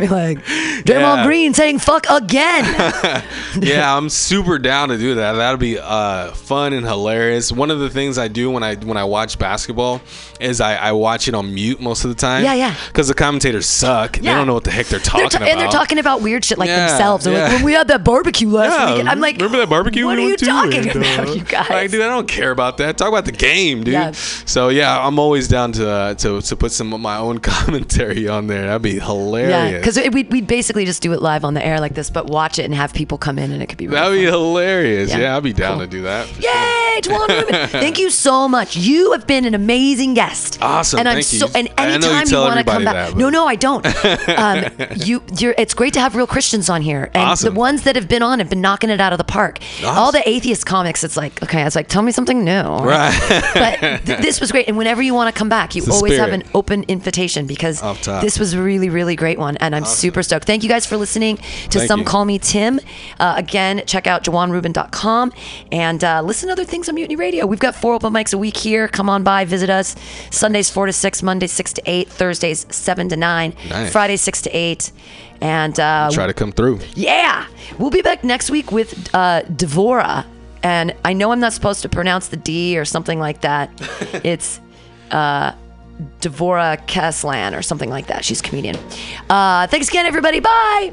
be like Draymond
Yeah.
Green saying fuck again
yeah, I'm super down to do that. That'll be uh, fun and hilarious. One of the things I do when I when I watch basketball is I, I watch it on mute most of the time.
Yeah, yeah.
Because the commentators suck.
Yeah.
They don't know what the heck they're talking
They're ta-
about.
and they're talking about weird shit like
Yeah,
themselves They're like
yeah.
when we had that barbecue last
Yeah,
weekend I'm like
remember that barbecue?
what
we
are you talking
And, uh,
about you guys
Like, dude, I don't care about that. Talk about the game, dude. So yeah, I'm always down to uh, to to put some of my own commentary on there. That'd be hilarious.
yeah because we we basically just do it live on the air like this but watch it and have people come in and it could be really
That'd be
fun.
hilarious.
Yeah.
I'd be down
Cool.
to do that. sure.
Yay, Jawaan Thank you so much. You have been an amazing guest.
Awesome,
And I'm
thank you.
and
know you
anytime you, want to come back.
that,
no, no, I don't. um, you you're it's great to have real Christians on here. And
Awesome.
the ones that have been on have been knocking it out of the park. All the atheist comics, it's like, okay, I was like, tell me something new.
Right.
but th- this was great. And whenever you want to come back, you always have an open invitation because this was a really, really great one. And I'm super stoked. Thank you guys for listening to
Thank
Some
you.
Call Me Tim. Uh, again, check out JawaanRubin.com and uh, listen to other things on Mutiny Radio. We've got four open mics a week here. Come on by, visit us. Sundays 4 to 6, Mondays 6 to 8, Thursdays 7 to 9,
Nice.
Fridays 6 to 8. And uh,
Try to come through.
yeah, we'll be back next week with uh, Devora, and I know I'm not supposed to pronounce the D or something like that. it's uh, Devora Keslan or something like that. She's a comedian. Uh, thanks again, everybody. Bye.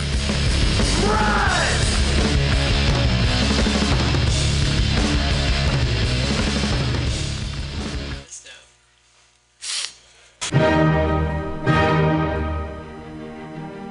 Run! That's dope.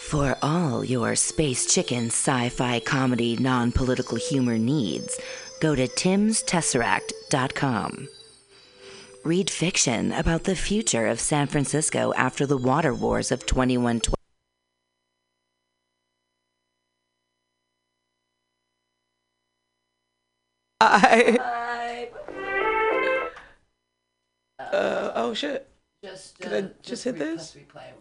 For all your space chicken sci fi comedy non political humor needs, go to timstesseract.com. Read fiction about the future of San Francisco after the water wars of 2112.
I. Uh, oh shit. Just, Can I just hit this?
Like,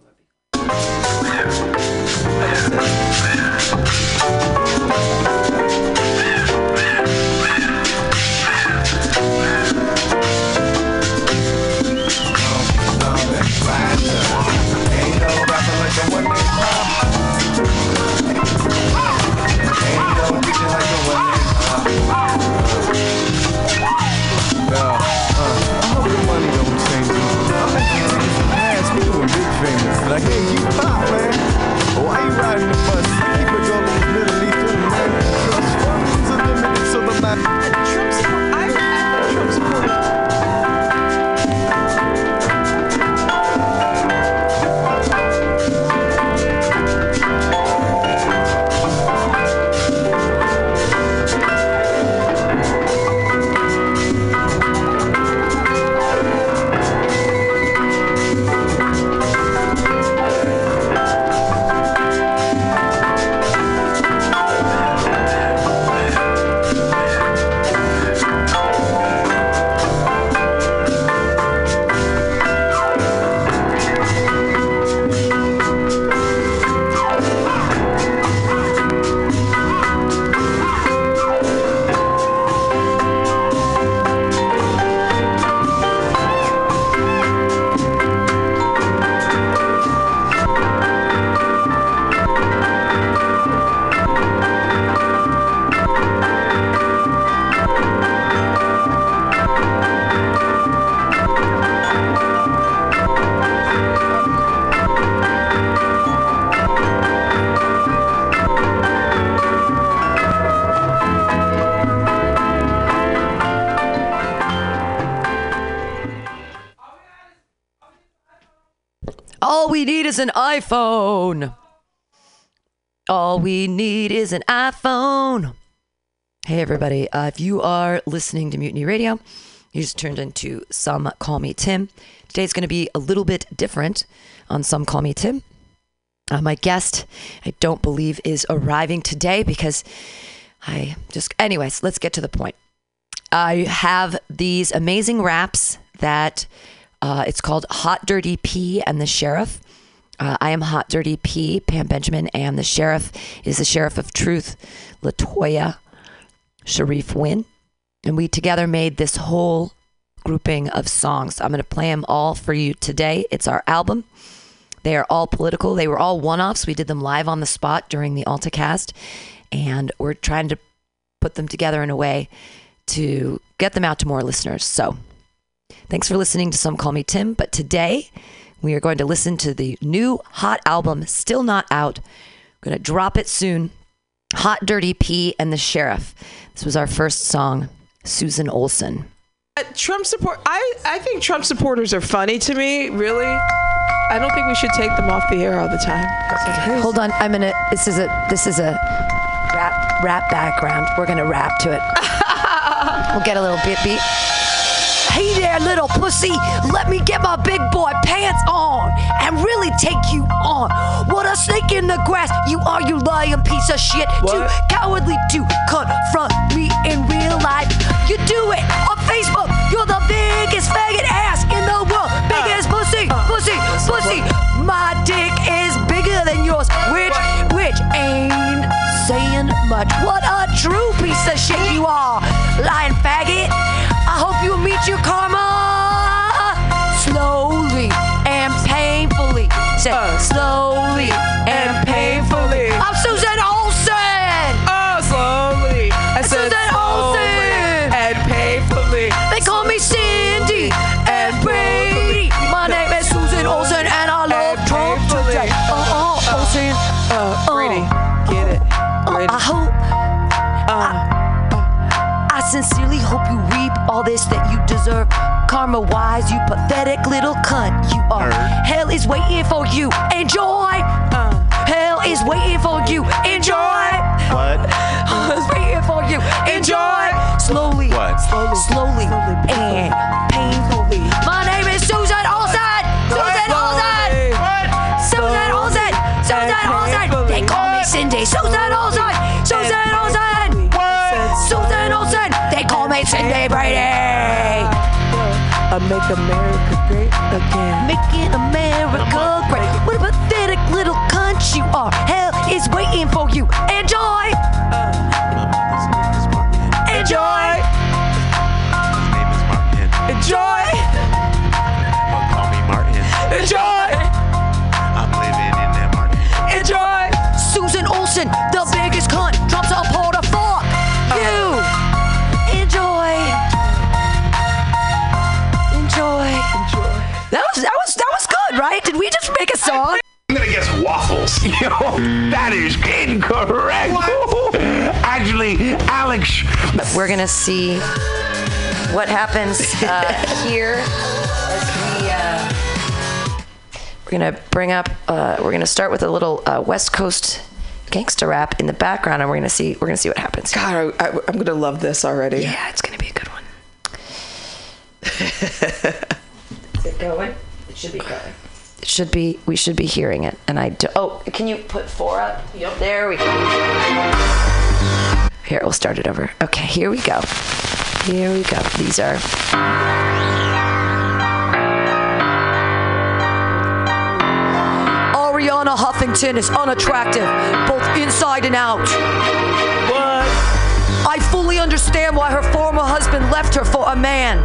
iPhone. All we need is an iPhone. Hey, everybody. Uh, if you are listening to Mutiny Radio, you just turned into Some Call Me Tim. Today's going to be a little bit different on Some Call Me Tim. Uh, my guest, I don't believe, is arriving today because I just, anyways, let's get to the point. I have these amazing raps that uh, it's called Hot Dirty P and the Sheriff. Uh, I am Hot Dirty P, Pam Benjamin, and the sheriff is the sheriff of truth, Latoya Sharif Wynn. And we together made this whole grouping of songs. I'm going to play them all for you today. It's our album. They are all political. They were all one offs. We did them live on the spot during the AltaCast, and we're trying to put them together in a way to get them out to more listeners. So, thanks for listening to Some Call Me Tim. But today, we are going to listen to the new hot album, still not out. We're going to drop it soon. Hot Dirty P and the Sheriff. This was our first song, Susan Olsen.
Uh, Trump support. I I think Trump supporters are funny to me. Really, I don't think we should take them off the air all the time.
Hold on, I'm gonna. This is a this is a rap rap background. We're gonna rap to it. we'll get a little bit beat. There, little pussy. Let me get my big boy pants on and really take you on. What a snake in the grass. You are, you lying piece of shit. Too cowardly to confront me in real life. You do it on Facebook. You're the biggest faggot ass in the world. Biggest pussy, pussy, pussy. My dick is bigger than yours, which, which ain't saying much. What a true piece of shit you are, lying faggot. I hope you meet your karma pathetic little cunt. You are. Hell is waiting for you. Enjoy. Uh, hell is waiting for you. Enjoy.
What?
Hell is waiting for you. Enjoy. Slowly.
What?
Slowly. Slowly. And painfully. My name is Susan Olsen. Susan Olsen. What? Susan Olsen. Susan Olsen. They call me Cindy.
Susan make America great again.
Making America great. What a pathetic little cunt you are. We're gonna see what happens uh, here as we. Uh, we're gonna bring up. Uh, we're gonna start with a little uh, West Coast gangsta rap in the background, and we're gonna see. We're gonna see what happens.
God, I, I, I'm gonna love this already.
Yeah, it's gonna be a good one. Is it going? It should be going. It should be. We should be hearing it. And I do. Oh, can you put four up? Yep. There we go. Here, we'll start it over. Okay, here we go. Here we go. These are. Arianna Huffington is unattractive, both inside and out.
What?
I fully understand why her former husband left her for a man.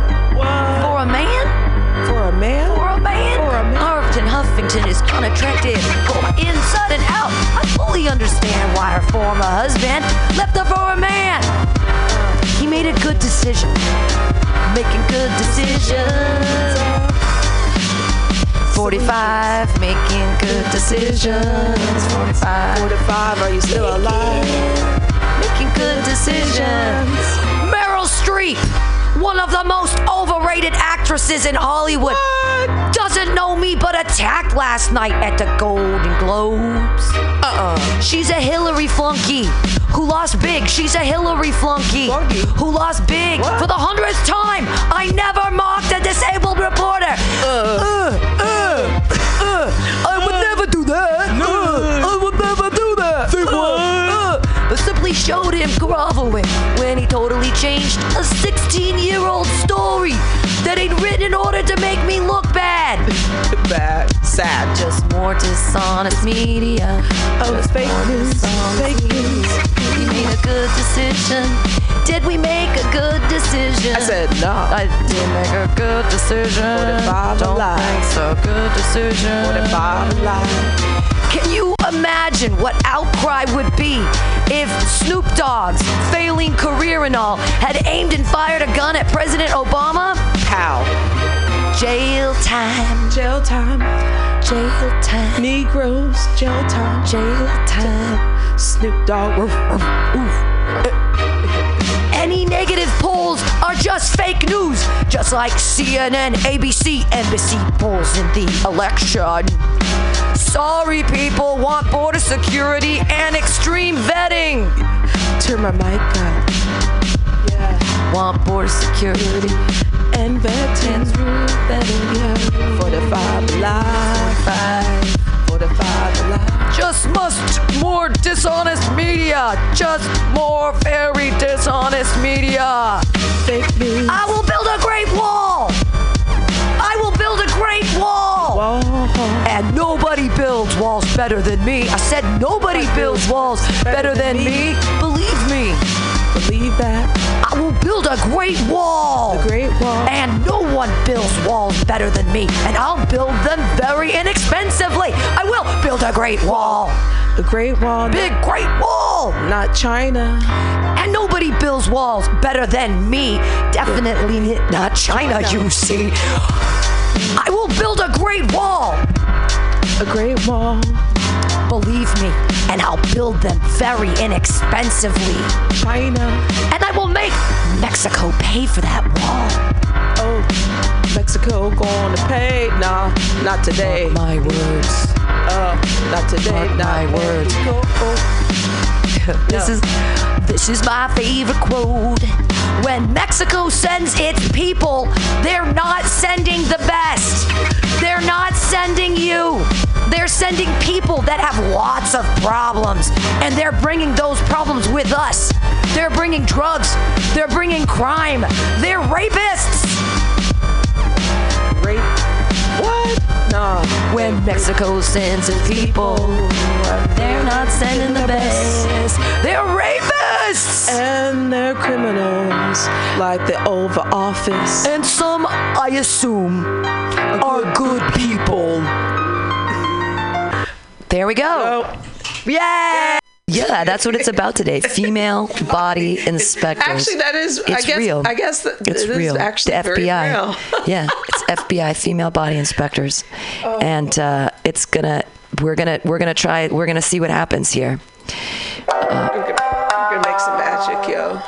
For a man?
For a man?
For a man?
For a man.
Huffington Huffington is unattractive, inside and out. I fully understand why her former husband left her for a man. He made a good decision. Making good decisions. 45, making good decisions. 45.
45, are you still alive?
Making good decisions. Meryl Streep, one of the most overrated actresses in Hollywood.
What?
Doesn't know me, but attacked last night at the Golden Globes.
Uh-uh.
She's a Hillary flunky who lost big. She's a Hillary flunky, who lost big for the hundredth time. I never mocked a disabled reporter. Uh, uh, uh, uh. I would never do that. Uh, simply showed him groveling when he totally changed a 16-year-old story that he'd written in order to make me look bad.
Bad. Sad.
Just more dishonest media.
Oh,
Just
fake news. Fake news.
We made a good decision. Did we make a good decision?
I said no.
I did make a good decision.
What if I'm
Don't
alive?
think so. Good decision.
What if I'm alive?
Can you imagine what outcry would be if Snoop Dogg's failing career and all had aimed and fired a gun at President Obama?
How?
Jail time,
Jail time.
jail time,
Negroes. Jail time.
jail time.
Snoop Dogg. Oof.
Any negative polls are just fake news, just like CNN, ABC, NBC polls in the election. Sorry, people want border security and extreme vetting.
Turn my mic up. Yeah.
Want border security
And veterans.
vetting.
Yeah. For the five. For the five.
Just must more dishonest media. Just more very dishonest media.
Fake news.
I will build a great wall. And nobody builds walls better than me. I said nobody builds walls better than me. Believe me.
Believe that.
I will build a great wall.
A Great Wall.
And no one builds walls better than me. And I'll build them very inexpensively. I will build a great wall.
A Great Wall.
Big great wall.
Not China.
And nobody builds walls better than me. Definitely not China, you see. I will build a great wall.
A Great Wall.
Believe me, and I'll build them very inexpensively.
China.
And I will make Mexico pay for that wall.
Oh, Mexico going to pay? Nah, not today.
My words.
Uh, not today.
Mark
not
my words.
Mexico.
This is this is my favorite quote. When Mexico sends its people, they're not sending the best. They're not sending you. They're sending people that have lots of problems, and they're bringing those problems with us. They're bringing drugs. They're bringing crime. They're rapists.
Rape. What? Nah.
When Mexico sends its people, they're not sending the best. They're rapists.
And they're criminals like the Oval Office.
And some, I assume, are good people. There we go.
Oh,
Yeah. Yeah, that's what it's about today. Female body inspectors.
Actually, that is. I
It's
guess.
real.
I guess that
it's
it is
real.
actually
the
very
FBI.
real.
yeah, it's FBI female body inspectors,
Oh.
and uh, it's gonna. We're gonna. We're gonna try. We're gonna see what happens here.
We're gonna, we're gonna make some magic, yo.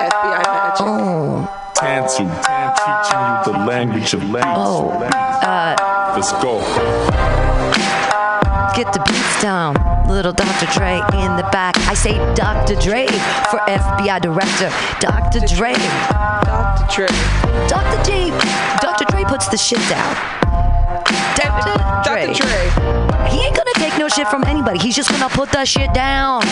FBI magic.
Oh,
Tantu, teaching you the language of language.
oh. Uh,
Let's go.
get the beats down. Little Dr. Dre in the back. I say Dr. Dre for FBI director. Dr. Dre.
Dr. Dre.
Dr. Dre. Dr. Dre puts the shit down. Dr. Dre.
Dr. Dre.
He ain't gonna take no shit from anybody. He's just gonna put that shit down.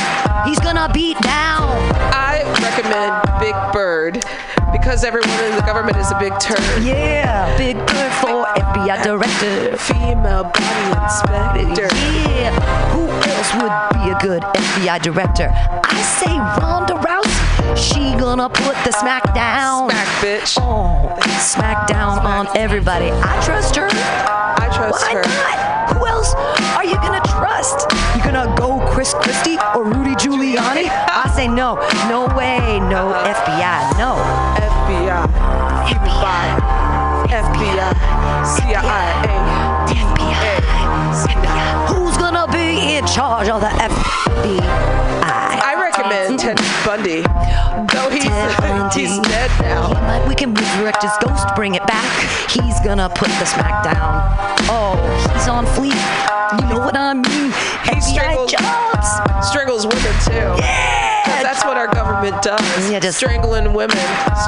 He's gonna beat down.
I recommend Big Bird because everyone in the government is a big turd.
Yeah, Big Bird for FBI director.
Female body inspector.
Yeah, who else would be a good FBI director? I say Ronda Rousey. She gonna put the smack down.
Smack bitch.
Oh, smack down on everybody. I trust her.
I trust
Why
her.
not? Who else are you gonna trust? You gonna go Chris Christie or Rudy Giuliani? I say no. No way. No FBI. No.
FBI.
FBI.
FBI. CIA.
FBI. Who's gonna be in charge of the FBI?
I recommend Ted Bundy. Though he's, he's dead now.
Might- we can resurrect his ghost, bring it back. He's gonna put the smack down. Oh, he's on fleek. You know what I mean?
He
FBI
strangles,
jobs.
strangles women too.
Yeah.
That's what our government does.
Yeah, just-
strangling women,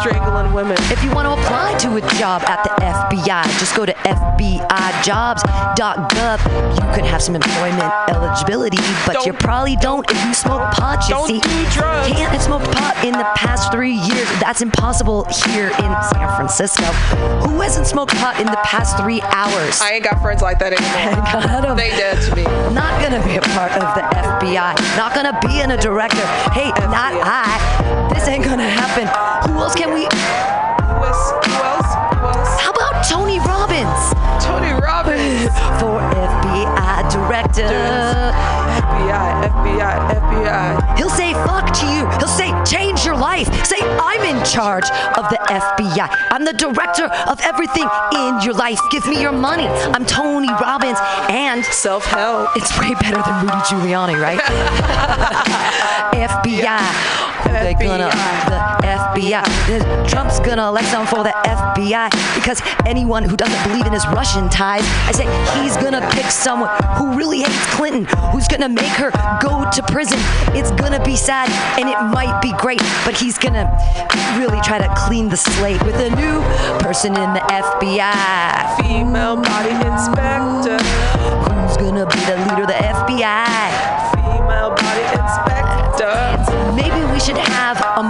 strangling women.
If you want to apply to a job at the FBI, just go to FBIjobs.gov. You could have some employment eligibility, but you
Don't-
probably don't if you smoke pot. You
Don't
see,
do drugs.
can't have smoked pot in the past three years. That's impossible here in San Francisco. Who hasn't smoked pot in the past three hours?
I ain't got friends like that anymore. They dead to me.
Not gonna be a part of the FBI. Not gonna be in a director. Hey, not I. This ain't gonna happen. Who else can we?
Who else? Who else? Who else?
How about Tony Robbins
Tony Robbins.
for FBI director?
FBI, FBI, FBI.
He'll say fuck to you. He'll say change your life. Say I'm in charge of the FBI. I'm the director of everything in your life. Give me your money. I'm Tony Robbins and
Self-help.
it's way better than Rudy Giuliani, right? FBI. Who they gonna the FBI? Trump's gonna elect someone for the FBI because anyone who doesn't believe in his Russian ties, I say he's gonna pick someone who really hates Clinton, who's gonna make her go to prison. It's gonna be sad and it might be great, but he's gonna really try to clean the slate with a new person in the FBI.
Female body inspector.
Who's gonna be the leader of the FBI?
Female body inspector.
Maybe we should have a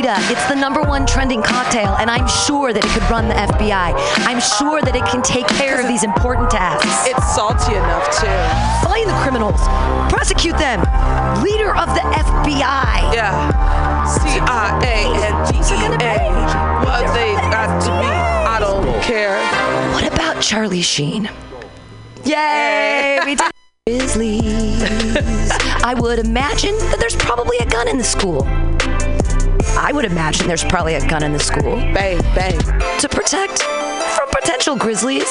margarita. It's the number one trending cocktail, and I'm sure that it could run the FBI. I'm sure that it can take care of these important tasks.
It's salty enough too.
Find the criminals, prosecute them. Leader of the FBI.
Yeah. C I A and C I A N D E A. What they got to be, I don't care.
What about Charlie Sheen? Yay! We did Grizzlies. I would imagine that there's probably a gun in the school. I would imagine there's probably a gun in the school
Bang, bang,
to protect from potential grizzlies.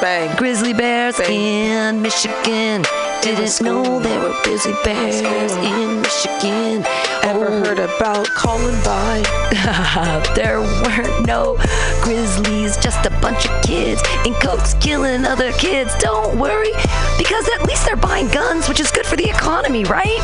bang.
Grizzly bears in Michigan. Didn't know there were grizzly bears in Michigan.
Ever
Oh.
heard about Columbine?
there weren't no grizzlies, just a bunch of kids in coats killing other kids. Don't worry, because at least they're buying guns, which is good for the economy, right?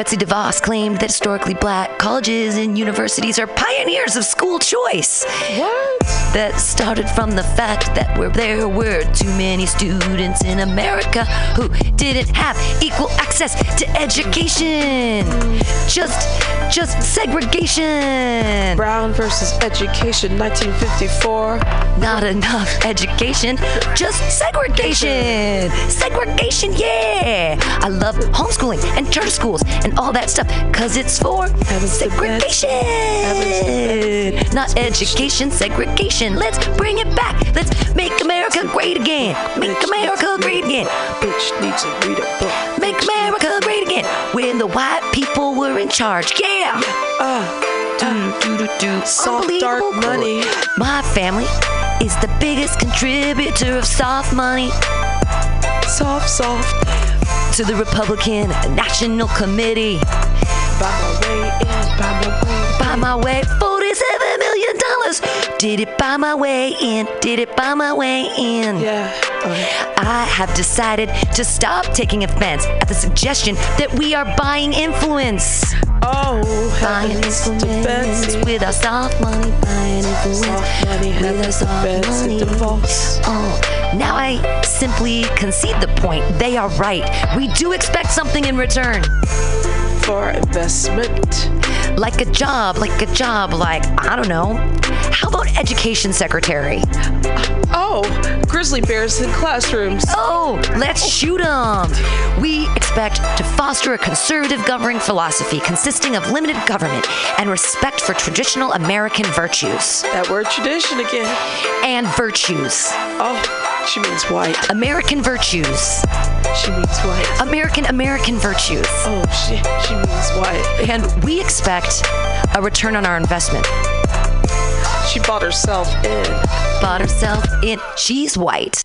Betsy DeVos claimed that historically black colleges and universities are pioneers of school choice.
What?
That started from the fact that where there were too many students in America who didn't have equal access to education. Just, just segregation.
Brown versus Education, 1954.
Not enough education, just segregation. Segregation, yeah. I love homeschooling and charter schools and all that stuff because it's for segregation. Not education, segregation. Let's bring it back. Let's make America great again. Make America great again.
Bitch needs to read a book.
Make America great again. When the white people were in charge. Yeah.
Uh,
Do, do, do, do.
Soft, dark money.
My family is the biggest contributor of soft money
soft, soft.
To the Republican National Committee.
By my way in, by my way.
By my way, $47 million. Did it by my way in, did it by my way in.
Yeah. Uh-huh.
I have decided to stop taking offense at the suggestion that we are buying influence.
Oh,
Buying influence with our soft money. Buying influence with our soft money.
DeVos.
Oh, now I simply concede the point. They are right. We do expect something in return.
For investment.
Like a job, like a job, like, I don't know. How about education secretary?
Oh, grizzly bears in classrooms.
Oh, let's shoot them. We expect to foster a conservative governing philosophy consisting of limited government and respect for traditional American virtues.
That word tradition again.
And virtues.
Oh, she means white.
American virtues.
She means white.
American American virtues.
Oh, she she means white.
And we expect a return on our investment.
She bought herself in.
Bought herself in. She's white.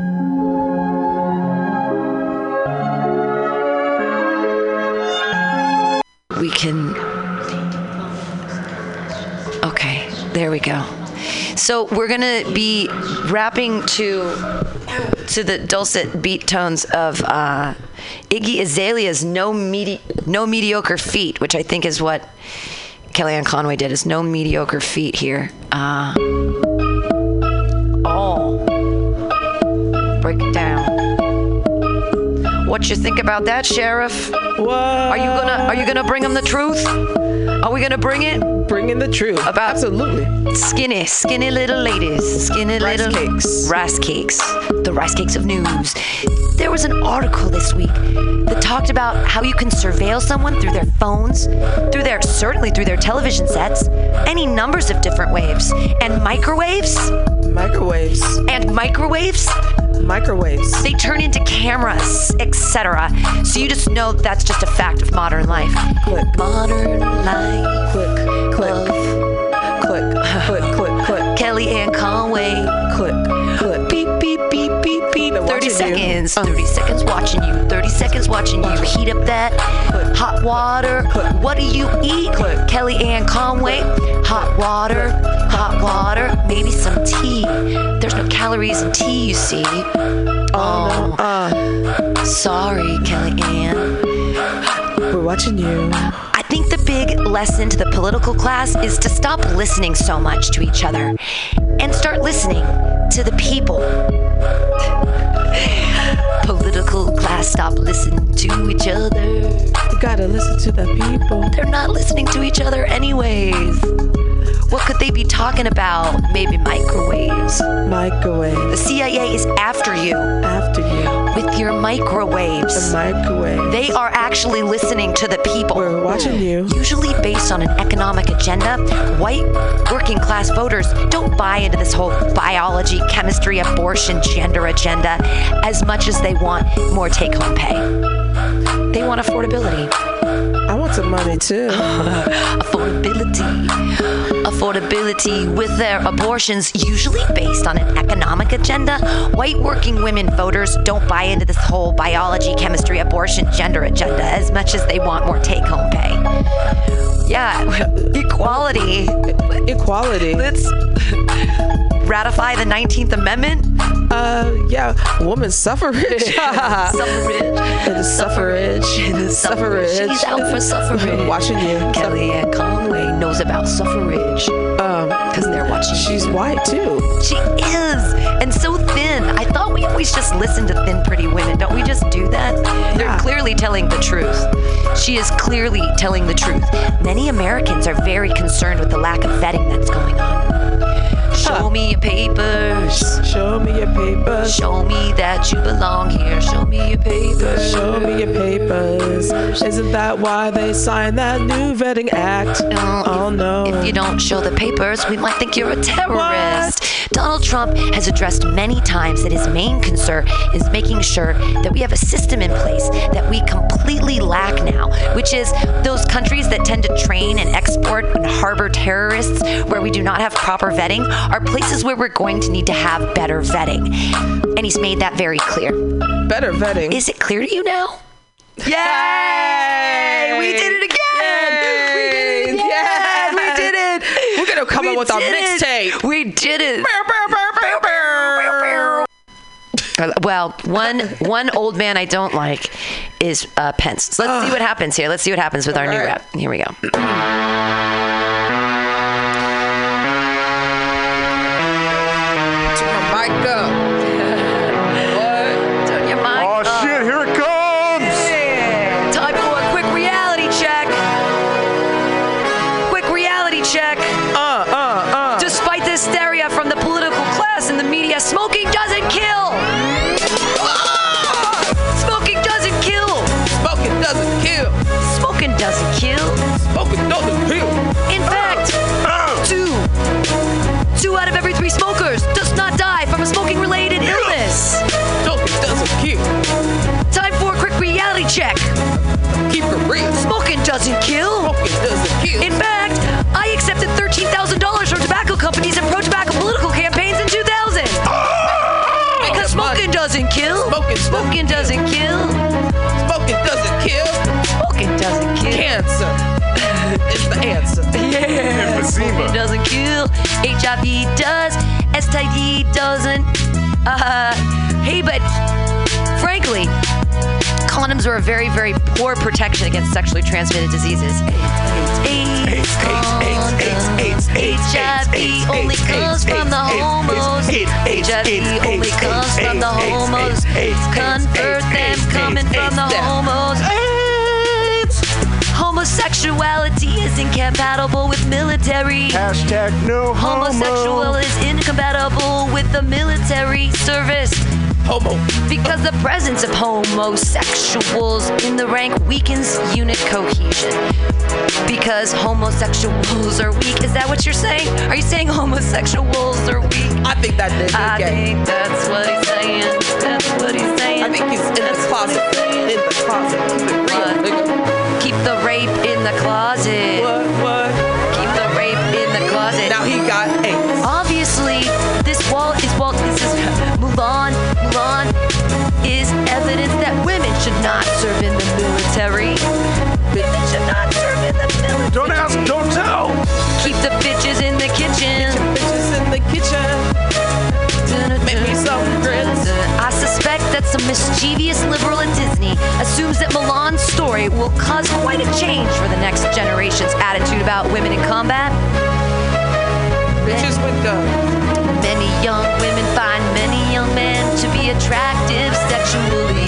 We can. Okay, there we go. So we're gonna be rapping to to the dulcet beat tones of uh, Iggy Azalea's "No Medi- No Mediocre Feet," which I think is what Kellyanne Conway did. Is "No Mediocre feat here. Uh, oh, break it down. What you think about that, Sheriff?
What?
Are you gonna Are you gonna bring him the truth? Are we gonna bring it?
Bring in the truth.
About
absolutely
skinny, skinny little ladies, skinny
Rice
little
cakes.
rice cakes, the rice cakes of news. There was an article this week that talked about how you can surveil someone through their phones, through their certainly through their television sets, any numbers of different waves, and microwaves,
Microwaves.
and microwaves.
Microwaves.
They turn into cameras, etc. So you just know that's just a fact of modern life.
Click.
Modern life.
Click. Click.
Of
Click. Click. Click. Click.
Kellyanne Conway.
Click. Click.
Beep, beep, beep, beep, beep.
They're
30
watching you.
seconds.
Uh.
30 seconds watching you. 30 seconds watching you. Heat up that hot water. What do you eat? Kellyanne Conway. Hot water. Hot water. Maybe some tea. There's no calories in tea, you see. Oh,
Uh,
sorry, Kellyanne.
we're watching you.
I think the big lesson to the political class is to stop listening so much to each other and start listening to the people. Political class, stop listening to each other.
You gotta listen to the people.
They're not listening to each other, anyways. What could they be talking about? Maybe microwaves.
Microwave.
The CIA is after you
After you.
With your microwaves.
The microwave.
They are actually listening to the people.
We're watching you.
Usually based on an economic agenda, white working class voters don't buy into this whole biology, chemistry, abortion, gender agenda as much as they want more take home pay. They want affordability.
I want some money too.
affordability. Affordability with their abortions, usually based on an economic agenda. White working women voters don't buy into this whole biology, chemistry, abortion, gender agenda as much as they want more take home pay. Yeah, equality.
Equality.
Let's ratify the 19th Amendment.
Uh, yeah. Woman suffrage.
Suffrage.
And the suffrage.
The suffrage. She's out for suffrage.
Watching you.
Kellyanne Conway knows about suffrage.
Um,
Because they're watching
she's
you.
white too.
She is, and so thin. I thought we always just listen to thin, pretty women. Don't we just do that? They're clearly telling the truth. She is clearly telling the truth. Many Americans are very concerned with the lack of vetting that's going on. Show me your papers.
Show me your papers.
Show me that you belong here. Show me your papers.
Show me your papers. Isn't that why they signed that new vetting act?
No,
Oh no.
If you don't show the papers, we might think you're a terrorist. Donald Trump has addressed many times that his main concern is making sure that we have a system in place that we completely lack now, which is those countries that tend to train and export and harbor terrorists where we do not have proper vetting are places where we're going to need to have better vetting. And he's made that very clear.
Better vetting.
Is it clear to you now? Yay! We did it again! We did it again!
Yeah.
We did it!
We're gonna come
We
up with
it.
mixtape.
We did it. Uh, Well, one one old man I don't like is uh, Pence. So let's see what happens here. Let's see what happens with our new rep. Here we go. Check.
Keep it real.
Smoking doesn't kill.
Smoking doesn't kill.
In fact, I accepted $13,000 from tobacco companies and pro-tobacco political campaigns in 2000. Because smoking doesn't kill.
Smoking
Smoking doesn't kill.
Smoking doesn't kill.
Smoking doesn't kill.
Cancer. it's the answer.
Yeah.
Emphysema.
Doesn't kill. HIV does. STD doesn't. Uh, hey, but frankly, condoms are a very, very poor protection against sexually transmitted diseases. AIDS, HIV only comes from the homos. HIV only comes from the homos. Convert them coming from the homos. Homosexuality is incompatible with military.
Hashtag no
Homosexual is incompatible with the military service.
Homo.
Because the presence of homosexuals in the rank weakens unit cohesion. Because homosexuals are weak. Is that what you're saying? Are you saying homosexuals are weak?
I think that nigga
I
gay.
think that's what he's saying. That's what he's saying.
I think he's in the closet. In the closet. Keep it real, nigga.
Keep the rape in the closet.
What? What?
Keep the rape in the closet.
Now he got AIDS.
Obviously, this wall is well. This is Mulan. Mulan is evidence that women should not serve in the military. Women should not serve in the military.
Don't ask, don't tell.
Keep the bitches mischievous liberal at Disney assumes that Mulan's story will cause quite a change for the next generation's attitude about women in combat.
Bitches with guns.
Many young women find many young men to be attractive sexually.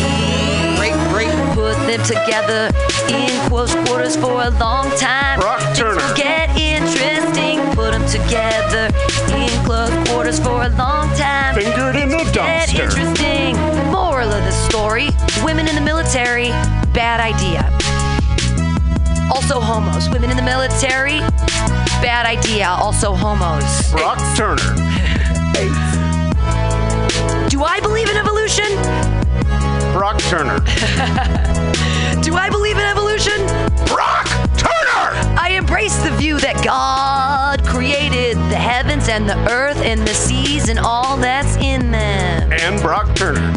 Rape, rape.
Put them together in close quarters for a long time.
Brock Turner.
Get interesting. Put them together in close quarters for a long time.
Fingered in the
Get
dumpster.
interesting. Moral of the story: Women in the military, bad idea. Also homos. Women in the military, bad idea. Also homos.
Brock Turner.
Do I believe in evolution?
Brock Turner.
Do I believe in evolution?
Brock
embrace the view that God created the heavens and the earth and the seas and all that's in them.
And Brock Turner.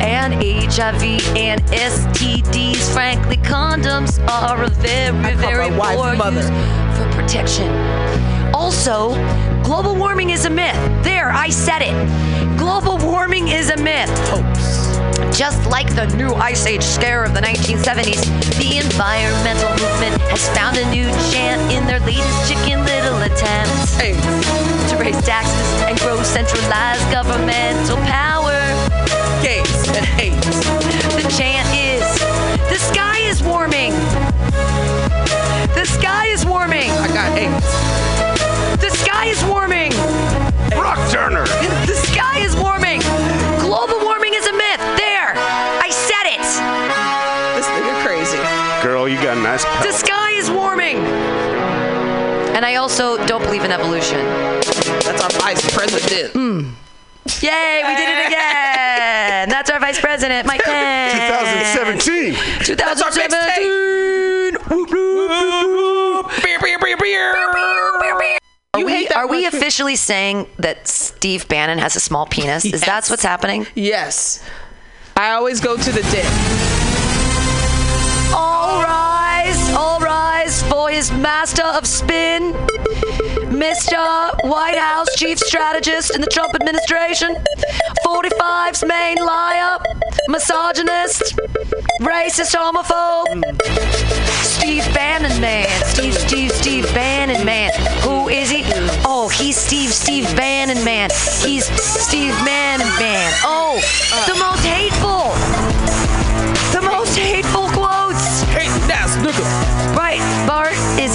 And HIV and STDs. Frankly, condoms are a very,
I
very poor
mother.
use for protection. Also, global warming is a myth. There, I said it. Global warming is a myth. Just like the new Ice Age scare of the 1970s, the environmental movement has found a new chant in their latest Chicken Little attempts to raise taxes and grow centralized governmental power.
Gays and hate.
The chant is the sky is warming. The sky is warming.
I got AIDS.
The sky is warming.
Brock Turner.
And I also don't believe in evolution.
That's our vice president. Hmm.
Yay, we did it again. That's our vice president, Mike Pence.
2017.
2017. Are
You
we,
hate that
are we
much?
officially saying that Steve Bannon has a small penis? Is that what's happening?
Yes. I always go to the dick.
All all his master of spin, Mr. White House chief strategist in the Trump administration, 45's main liar, misogynist, racist homophobe, Steve Bannon man, Steve, Steve, Steve Bannon man. Who is he? Oh, he's Steve, Steve Bannon man. He's Steve Bannon man. Oh, the most hateful, the most hateful quotes.
Hating ass nigga.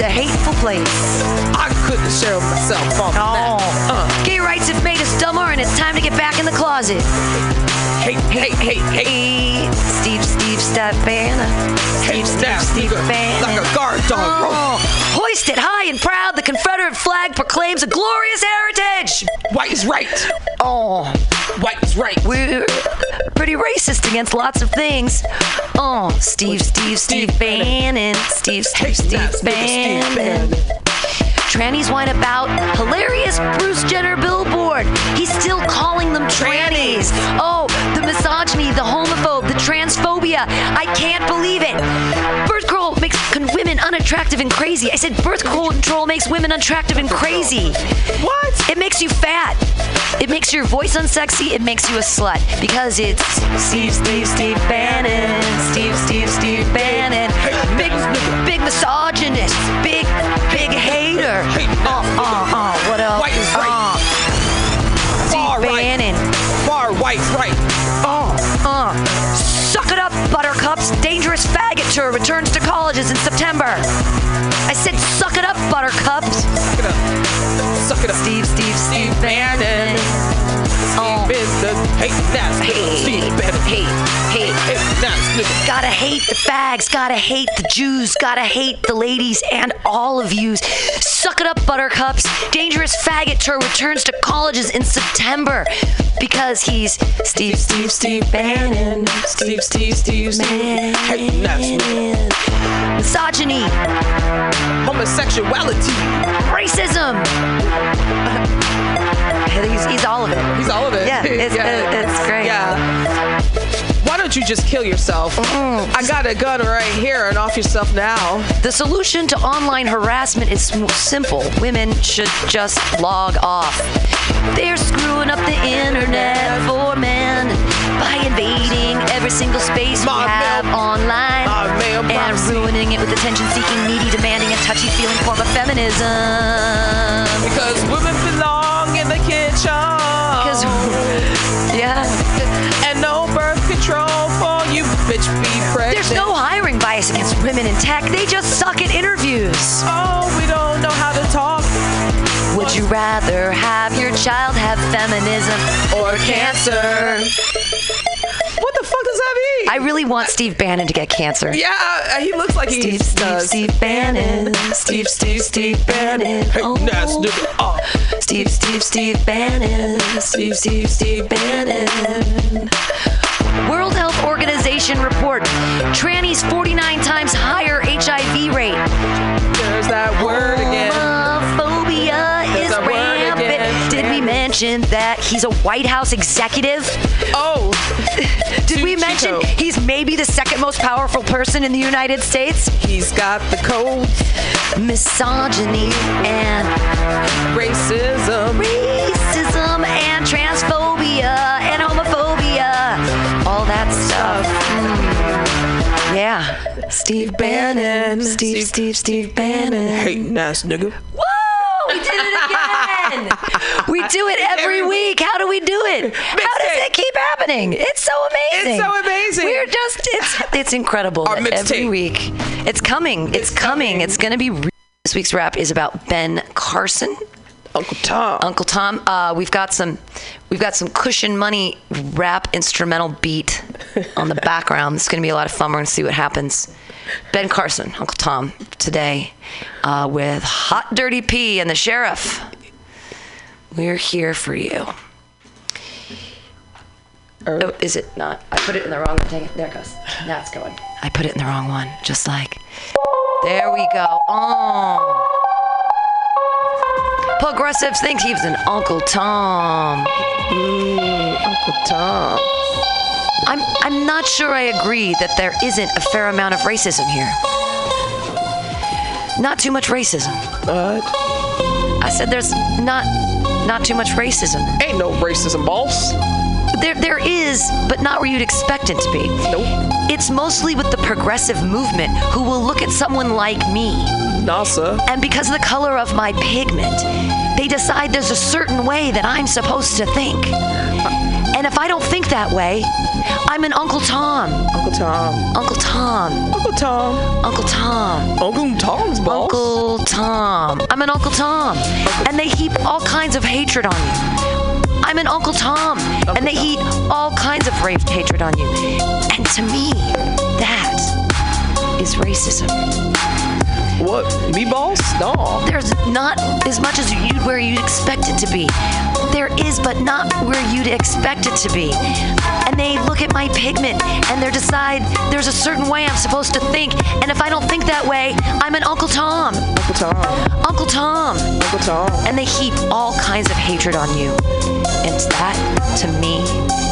Right, Bart is a hateful place.
I couldn't share myself on that. Uh,
Gay rights have made us dumber, and it's time to get back in the closet.
hate, hate, hate, hate.
Hey, Steve, Steve, Bannon. Steve,
Hating
Steve,
ass
Steve. Bannon.
Like a guard dog.
Oh, hoisted high and proud, the Confederate flag proclaims a glorious heritage.
White is right.
Oh,
White is right.
we're pretty racist against lots of things. Oh, Steve, Steve, Steve Bannon. Steve, Steve, Steve
Steve
Bannon. Trannies whine about hilarious Bruce Jenner billboard. He's still calling them trannies. Oh, the misogyny, the homophobe, the transphobia. I can't believe it. Birth control makes con- women unattractive and crazy. I said birth control makes women unattractive and crazy.
What?
It makes you fat. It makes your voice unsexy. It makes you a slut because it's Steve, Steve, Steve Bannon. Steve, Steve, Steve Bannon. Big, big misogynist. Big, big hater. Uh, uh, uh. What else?
White is right.
Uh, Dangerous returns to colleges in September. I said, suck it up, Buttercups.
Suck it up. Suck it up.
Steve, Steve, Steve Bannon. Oh.
Steve is the hate that's
Hate,
Steve Bannon.
Oh. hate,
hate.
Gotta hate the fags, gotta hate the Jews, gotta hate the ladies and all of yous. Suck it up, Buttercups. Dangerous Faggot Tour returns to colleges in September because he's Steve, Steve, Steve Bannon.
Steve, Steve, Steve, Steve. Hate that's.
Misogyny,
Homosexuality.
racism. he's, he's all of it.
He's all of it.
Yeah, it's, it's great.
Yeah. Don't you just kill yourself? Mm. I got a gun right here and off yourself now.
The solution to online harassment is simple. Women should just log off. They're screwing up the internet for men by invading every single space we
My
have
mail-
online and ruining it with attention-seeking, needy, demanding, and touchy-feeling form of feminism.
Because women belong in the kitchen.
Because, bias against women in tech. They just suck at interviews.
Oh, we don't know how to talk.
Would you rather have your child have feminism
Or cancer. What the fuck does that mean?
I really want Steve Bannon to get cancer.
yeah, uh, he looks like he
Steve, Steve,
does.
Steve Bannon. Steve, Steve, Steve Bannon.
Hey,
Oh.
that's nigga. Oh.
Steve, Steve, Steve Bannon. Steve, Steve, Steve Bannon. World Health Organization report: trannies 49 times higher HIV rate.
There's that word again.
Homophobia
There's
is rampant. Did we mention that he's a White House executive?
Oh.
Did we mention
Chico.
he's maybe the second most powerful person in the United States?
He's got the code.
Misogyny and
Racism.
racism and transphobia stuff. Mm. Yeah, Steve Bannon, Steve, Steve, Steve Bannon.
Hating ass nigga.
Whoa! We did it again. we do it every week. How do we do it? How does it keep happening? It's so amazing.
It's so amazing.
We're just it's it's incredible.
Our
that every
mixtape.
week, it's coming. It's, coming. It's gonna be. Re- this week's rap is about Ben Carson.
Uncle Tom.
Uncle Tom. Uh, we've got some, we've got some cushion money rap instrumental beat on the background. It's going to be a lot of fun. We're going to see what happens. Ben Carson, Uncle Tom, today uh, with Hot Dirty P and the Sheriff. We're here for you. Oh, is it not? I put it in the wrong it. There it goes. Now it's going. I put it in the wrong one. Just like. There we go. Oh. Progressives think he's an Uncle Tom.
Mm, Uncle Tom.
I'm I'm not sure I agree that there isn't a fair amount of racism here. Not too much racism.
What?
I said there's not not too much racism.
Ain't no racism, boss.
There there is, but not where you'd expect it to be.
Nope.
It's mostly with the progressive movement who will look at someone like me
NASA.
and because of the color of my pigment, they decide there's a certain way that I'm supposed to think. And if I don't think that way, I'm an Uncle Tom.
Uncle Tom.
Uncle Tom.
Uncle Tom.
Uncle Tom.
Uncle Tom's boss.
Uncle Tom. I'm an Uncle Tom. And they heap all kinds of hatred on you. I'm an Uncle Tom. and they heap all kinds of ra- hatred on you. And to me, that is racism.
What? Me, boss? No.
There's not as much as you'd where you'd expect it to be. There is, but not where you'd expect it to be. And they look at my pigment and they decide there's a certain way I'm supposed to think. And if I don't think that way, I'm an Uncle Tom.
Uncle Tom.
Uncle Tom.
Uncle Tom.
And they heap all kinds of hatred on you. And that, to me,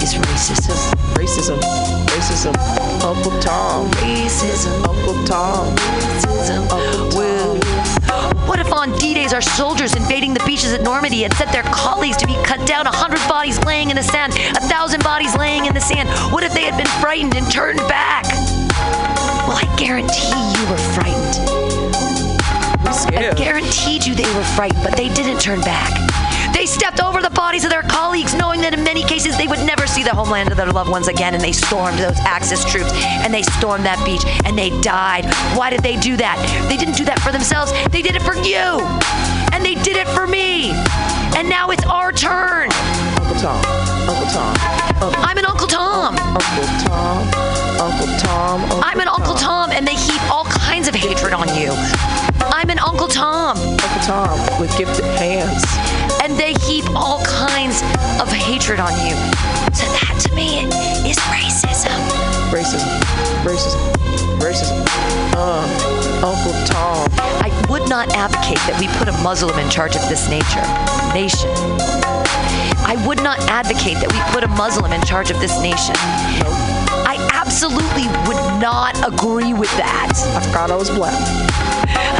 is racism.
Racism. Racism. Uncle Tom.
Racism.
Uncle Tom.
Racism.
Uncle Tom.
What if on D-Days our soldiers invading the beaches at Normandy had sent their colleagues to be cut down, a hundred bodies laying in the sand, a thousand bodies laying in the sand? What if they had been frightened and turned back? Well, I guarantee you were frightened. I guaranteed you they were frightened, but they didn't turn back. They stepped over the bodies of their colleagues, knowing that in many cases they would never see the homeland of their loved ones again, and they stormed those Axis troops, and they stormed that beach, and they died. Why did they do that? They didn't do that for themselves, they did it for you! And they did it for me! And now it's our turn!
Uncle Tom. Uncle Tom. Uncle,
I'm an Uncle Tom!
Uncle Tom. Uncle Tom. Uncle
I'm an Uncle Tom, and they heap all kinds of hatred on you. I'm an Uncle Tom.
Uncle Tom with gifted hands.
They heap all kinds of hatred on you. So that to me is racism.
Racism. Racism. Racism. Uh, Uncle Tom.
I would not advocate that we put a Muslim in charge of this nature, nation. I would not advocate that we put a Muslim in charge of this nation. I absolutely would not agree with that.
I forgot I was black.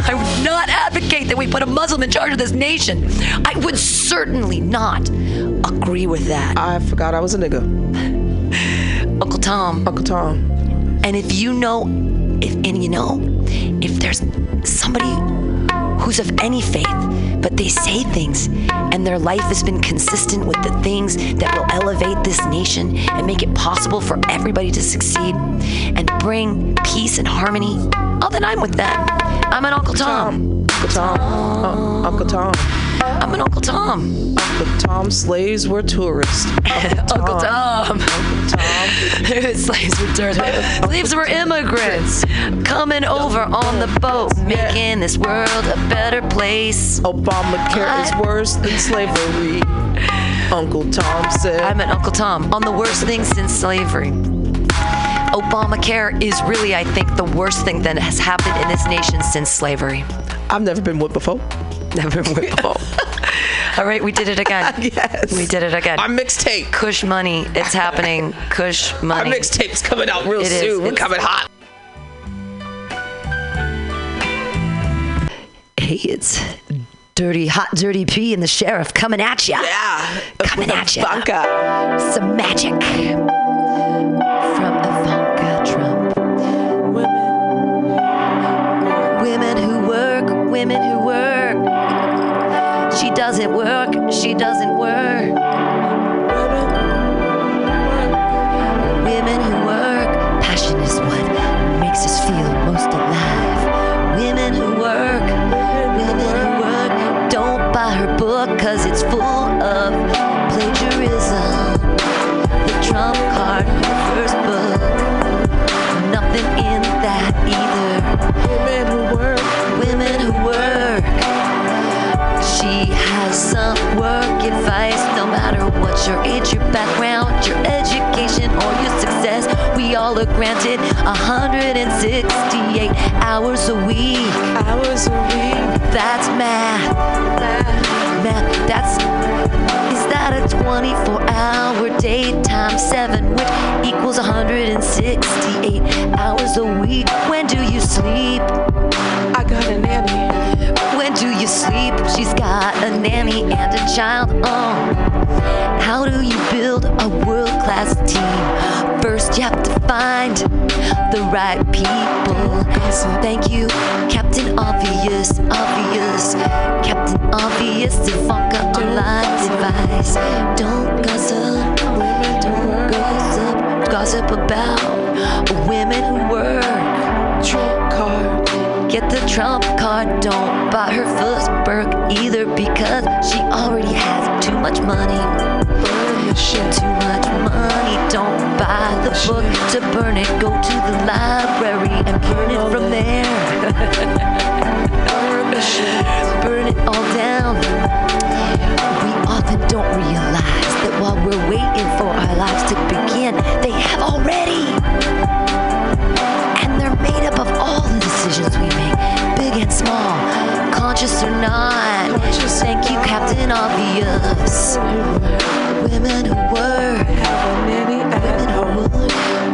I would not advocate that we put a Muslim in charge of this nation. I would certainly not agree with that.
I forgot I was a nigga.
Uncle Tom.
Uncle Tom.
And if you know, if and you know, if there's somebody who's of any faith, but they say things and their life has been consistent with the things that will elevate this nation and make it possible for everybody to succeed and bring peace and harmony, oh, then I'm with them. I'm an Uncle Tom.
Uncle Tom. Uh, Uncle Tom.
I'm an Uncle Tom.
Uncle Tom slaves were tourists.
Uncle Tom.
Uncle Tom.
Slaves were tourists. Slaves were immigrants coming over on the boat, making this world a better place.
Obamacare is worse than slavery. Uncle Tom said.
I'm an Uncle Tom on the worst thing since slavery. Obamacare is really, I think, the worst thing that has happened in this nation since slavery.
I've never been whipped before.
Never whipped. All right, we did it again.
yes.
We did it again.
Our mixtape.
Kush money. It's happening. Kush Money.
Our mixtape's coming out real
It is.
soon. We're
It's-
coming hot.
Hey, it's Dirty Hot Dirty P and the Sheriff coming at ya.
Yeah.
Coming
With
at ya.
Ivanka.
Some magic from Ivanka Trump. Women who work, women who doesn't work, she doesn't work. Some work advice, no matter what your age, your background, your education, or your success. We all are granted 168 hours a week.
Hours a week.
That's math. Math. That's. That a 24 hour day times 7, which equals 168 hours a week? When do you sleep?
I got a nanny.
When do you sleep? She's got a nanny and a child. Oh, how do you build a world class team? First, you have to find the right people. Thank you, Captain Obvious, Obvious, Captain Obvious, Ivanka online device. Don't gossip, women don't gossip, gossip about women who work.
Trump card.
Get the Trump card, don't buy her first Burke either because she already has too much money.
Shit.
Too much money, don't buy the book to burn it. Go to the library and burn it from there.
Burn
it all down. We often don't realize that while we're waiting for our lives to begin, they have already. And they're made up of all the decisions we make, big and small, conscious or not. Thank you, Captain Obvious. Women who work.
Have a nanny at home.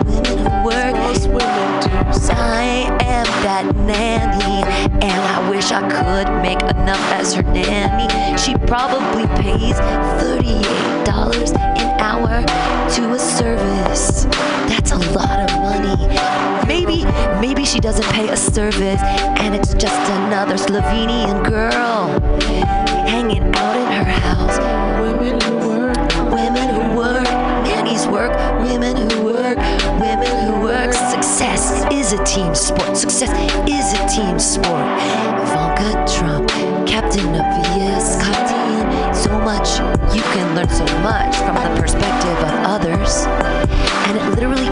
Women who work. Most women do. I am that nanny, and I wish I could make enough as her nanny. She probably pays $38 an hour to a service. That's a lot of money. Maybe, maybe she doesn't pay a service, and it's just another Slovenian girl hanging out in her house. Women work, women who work, women who work. Success is a team sport. Success is a team sport. Ivanka Trump, captain of Captain. So much, you can learn so much from the perspective of others. And it literally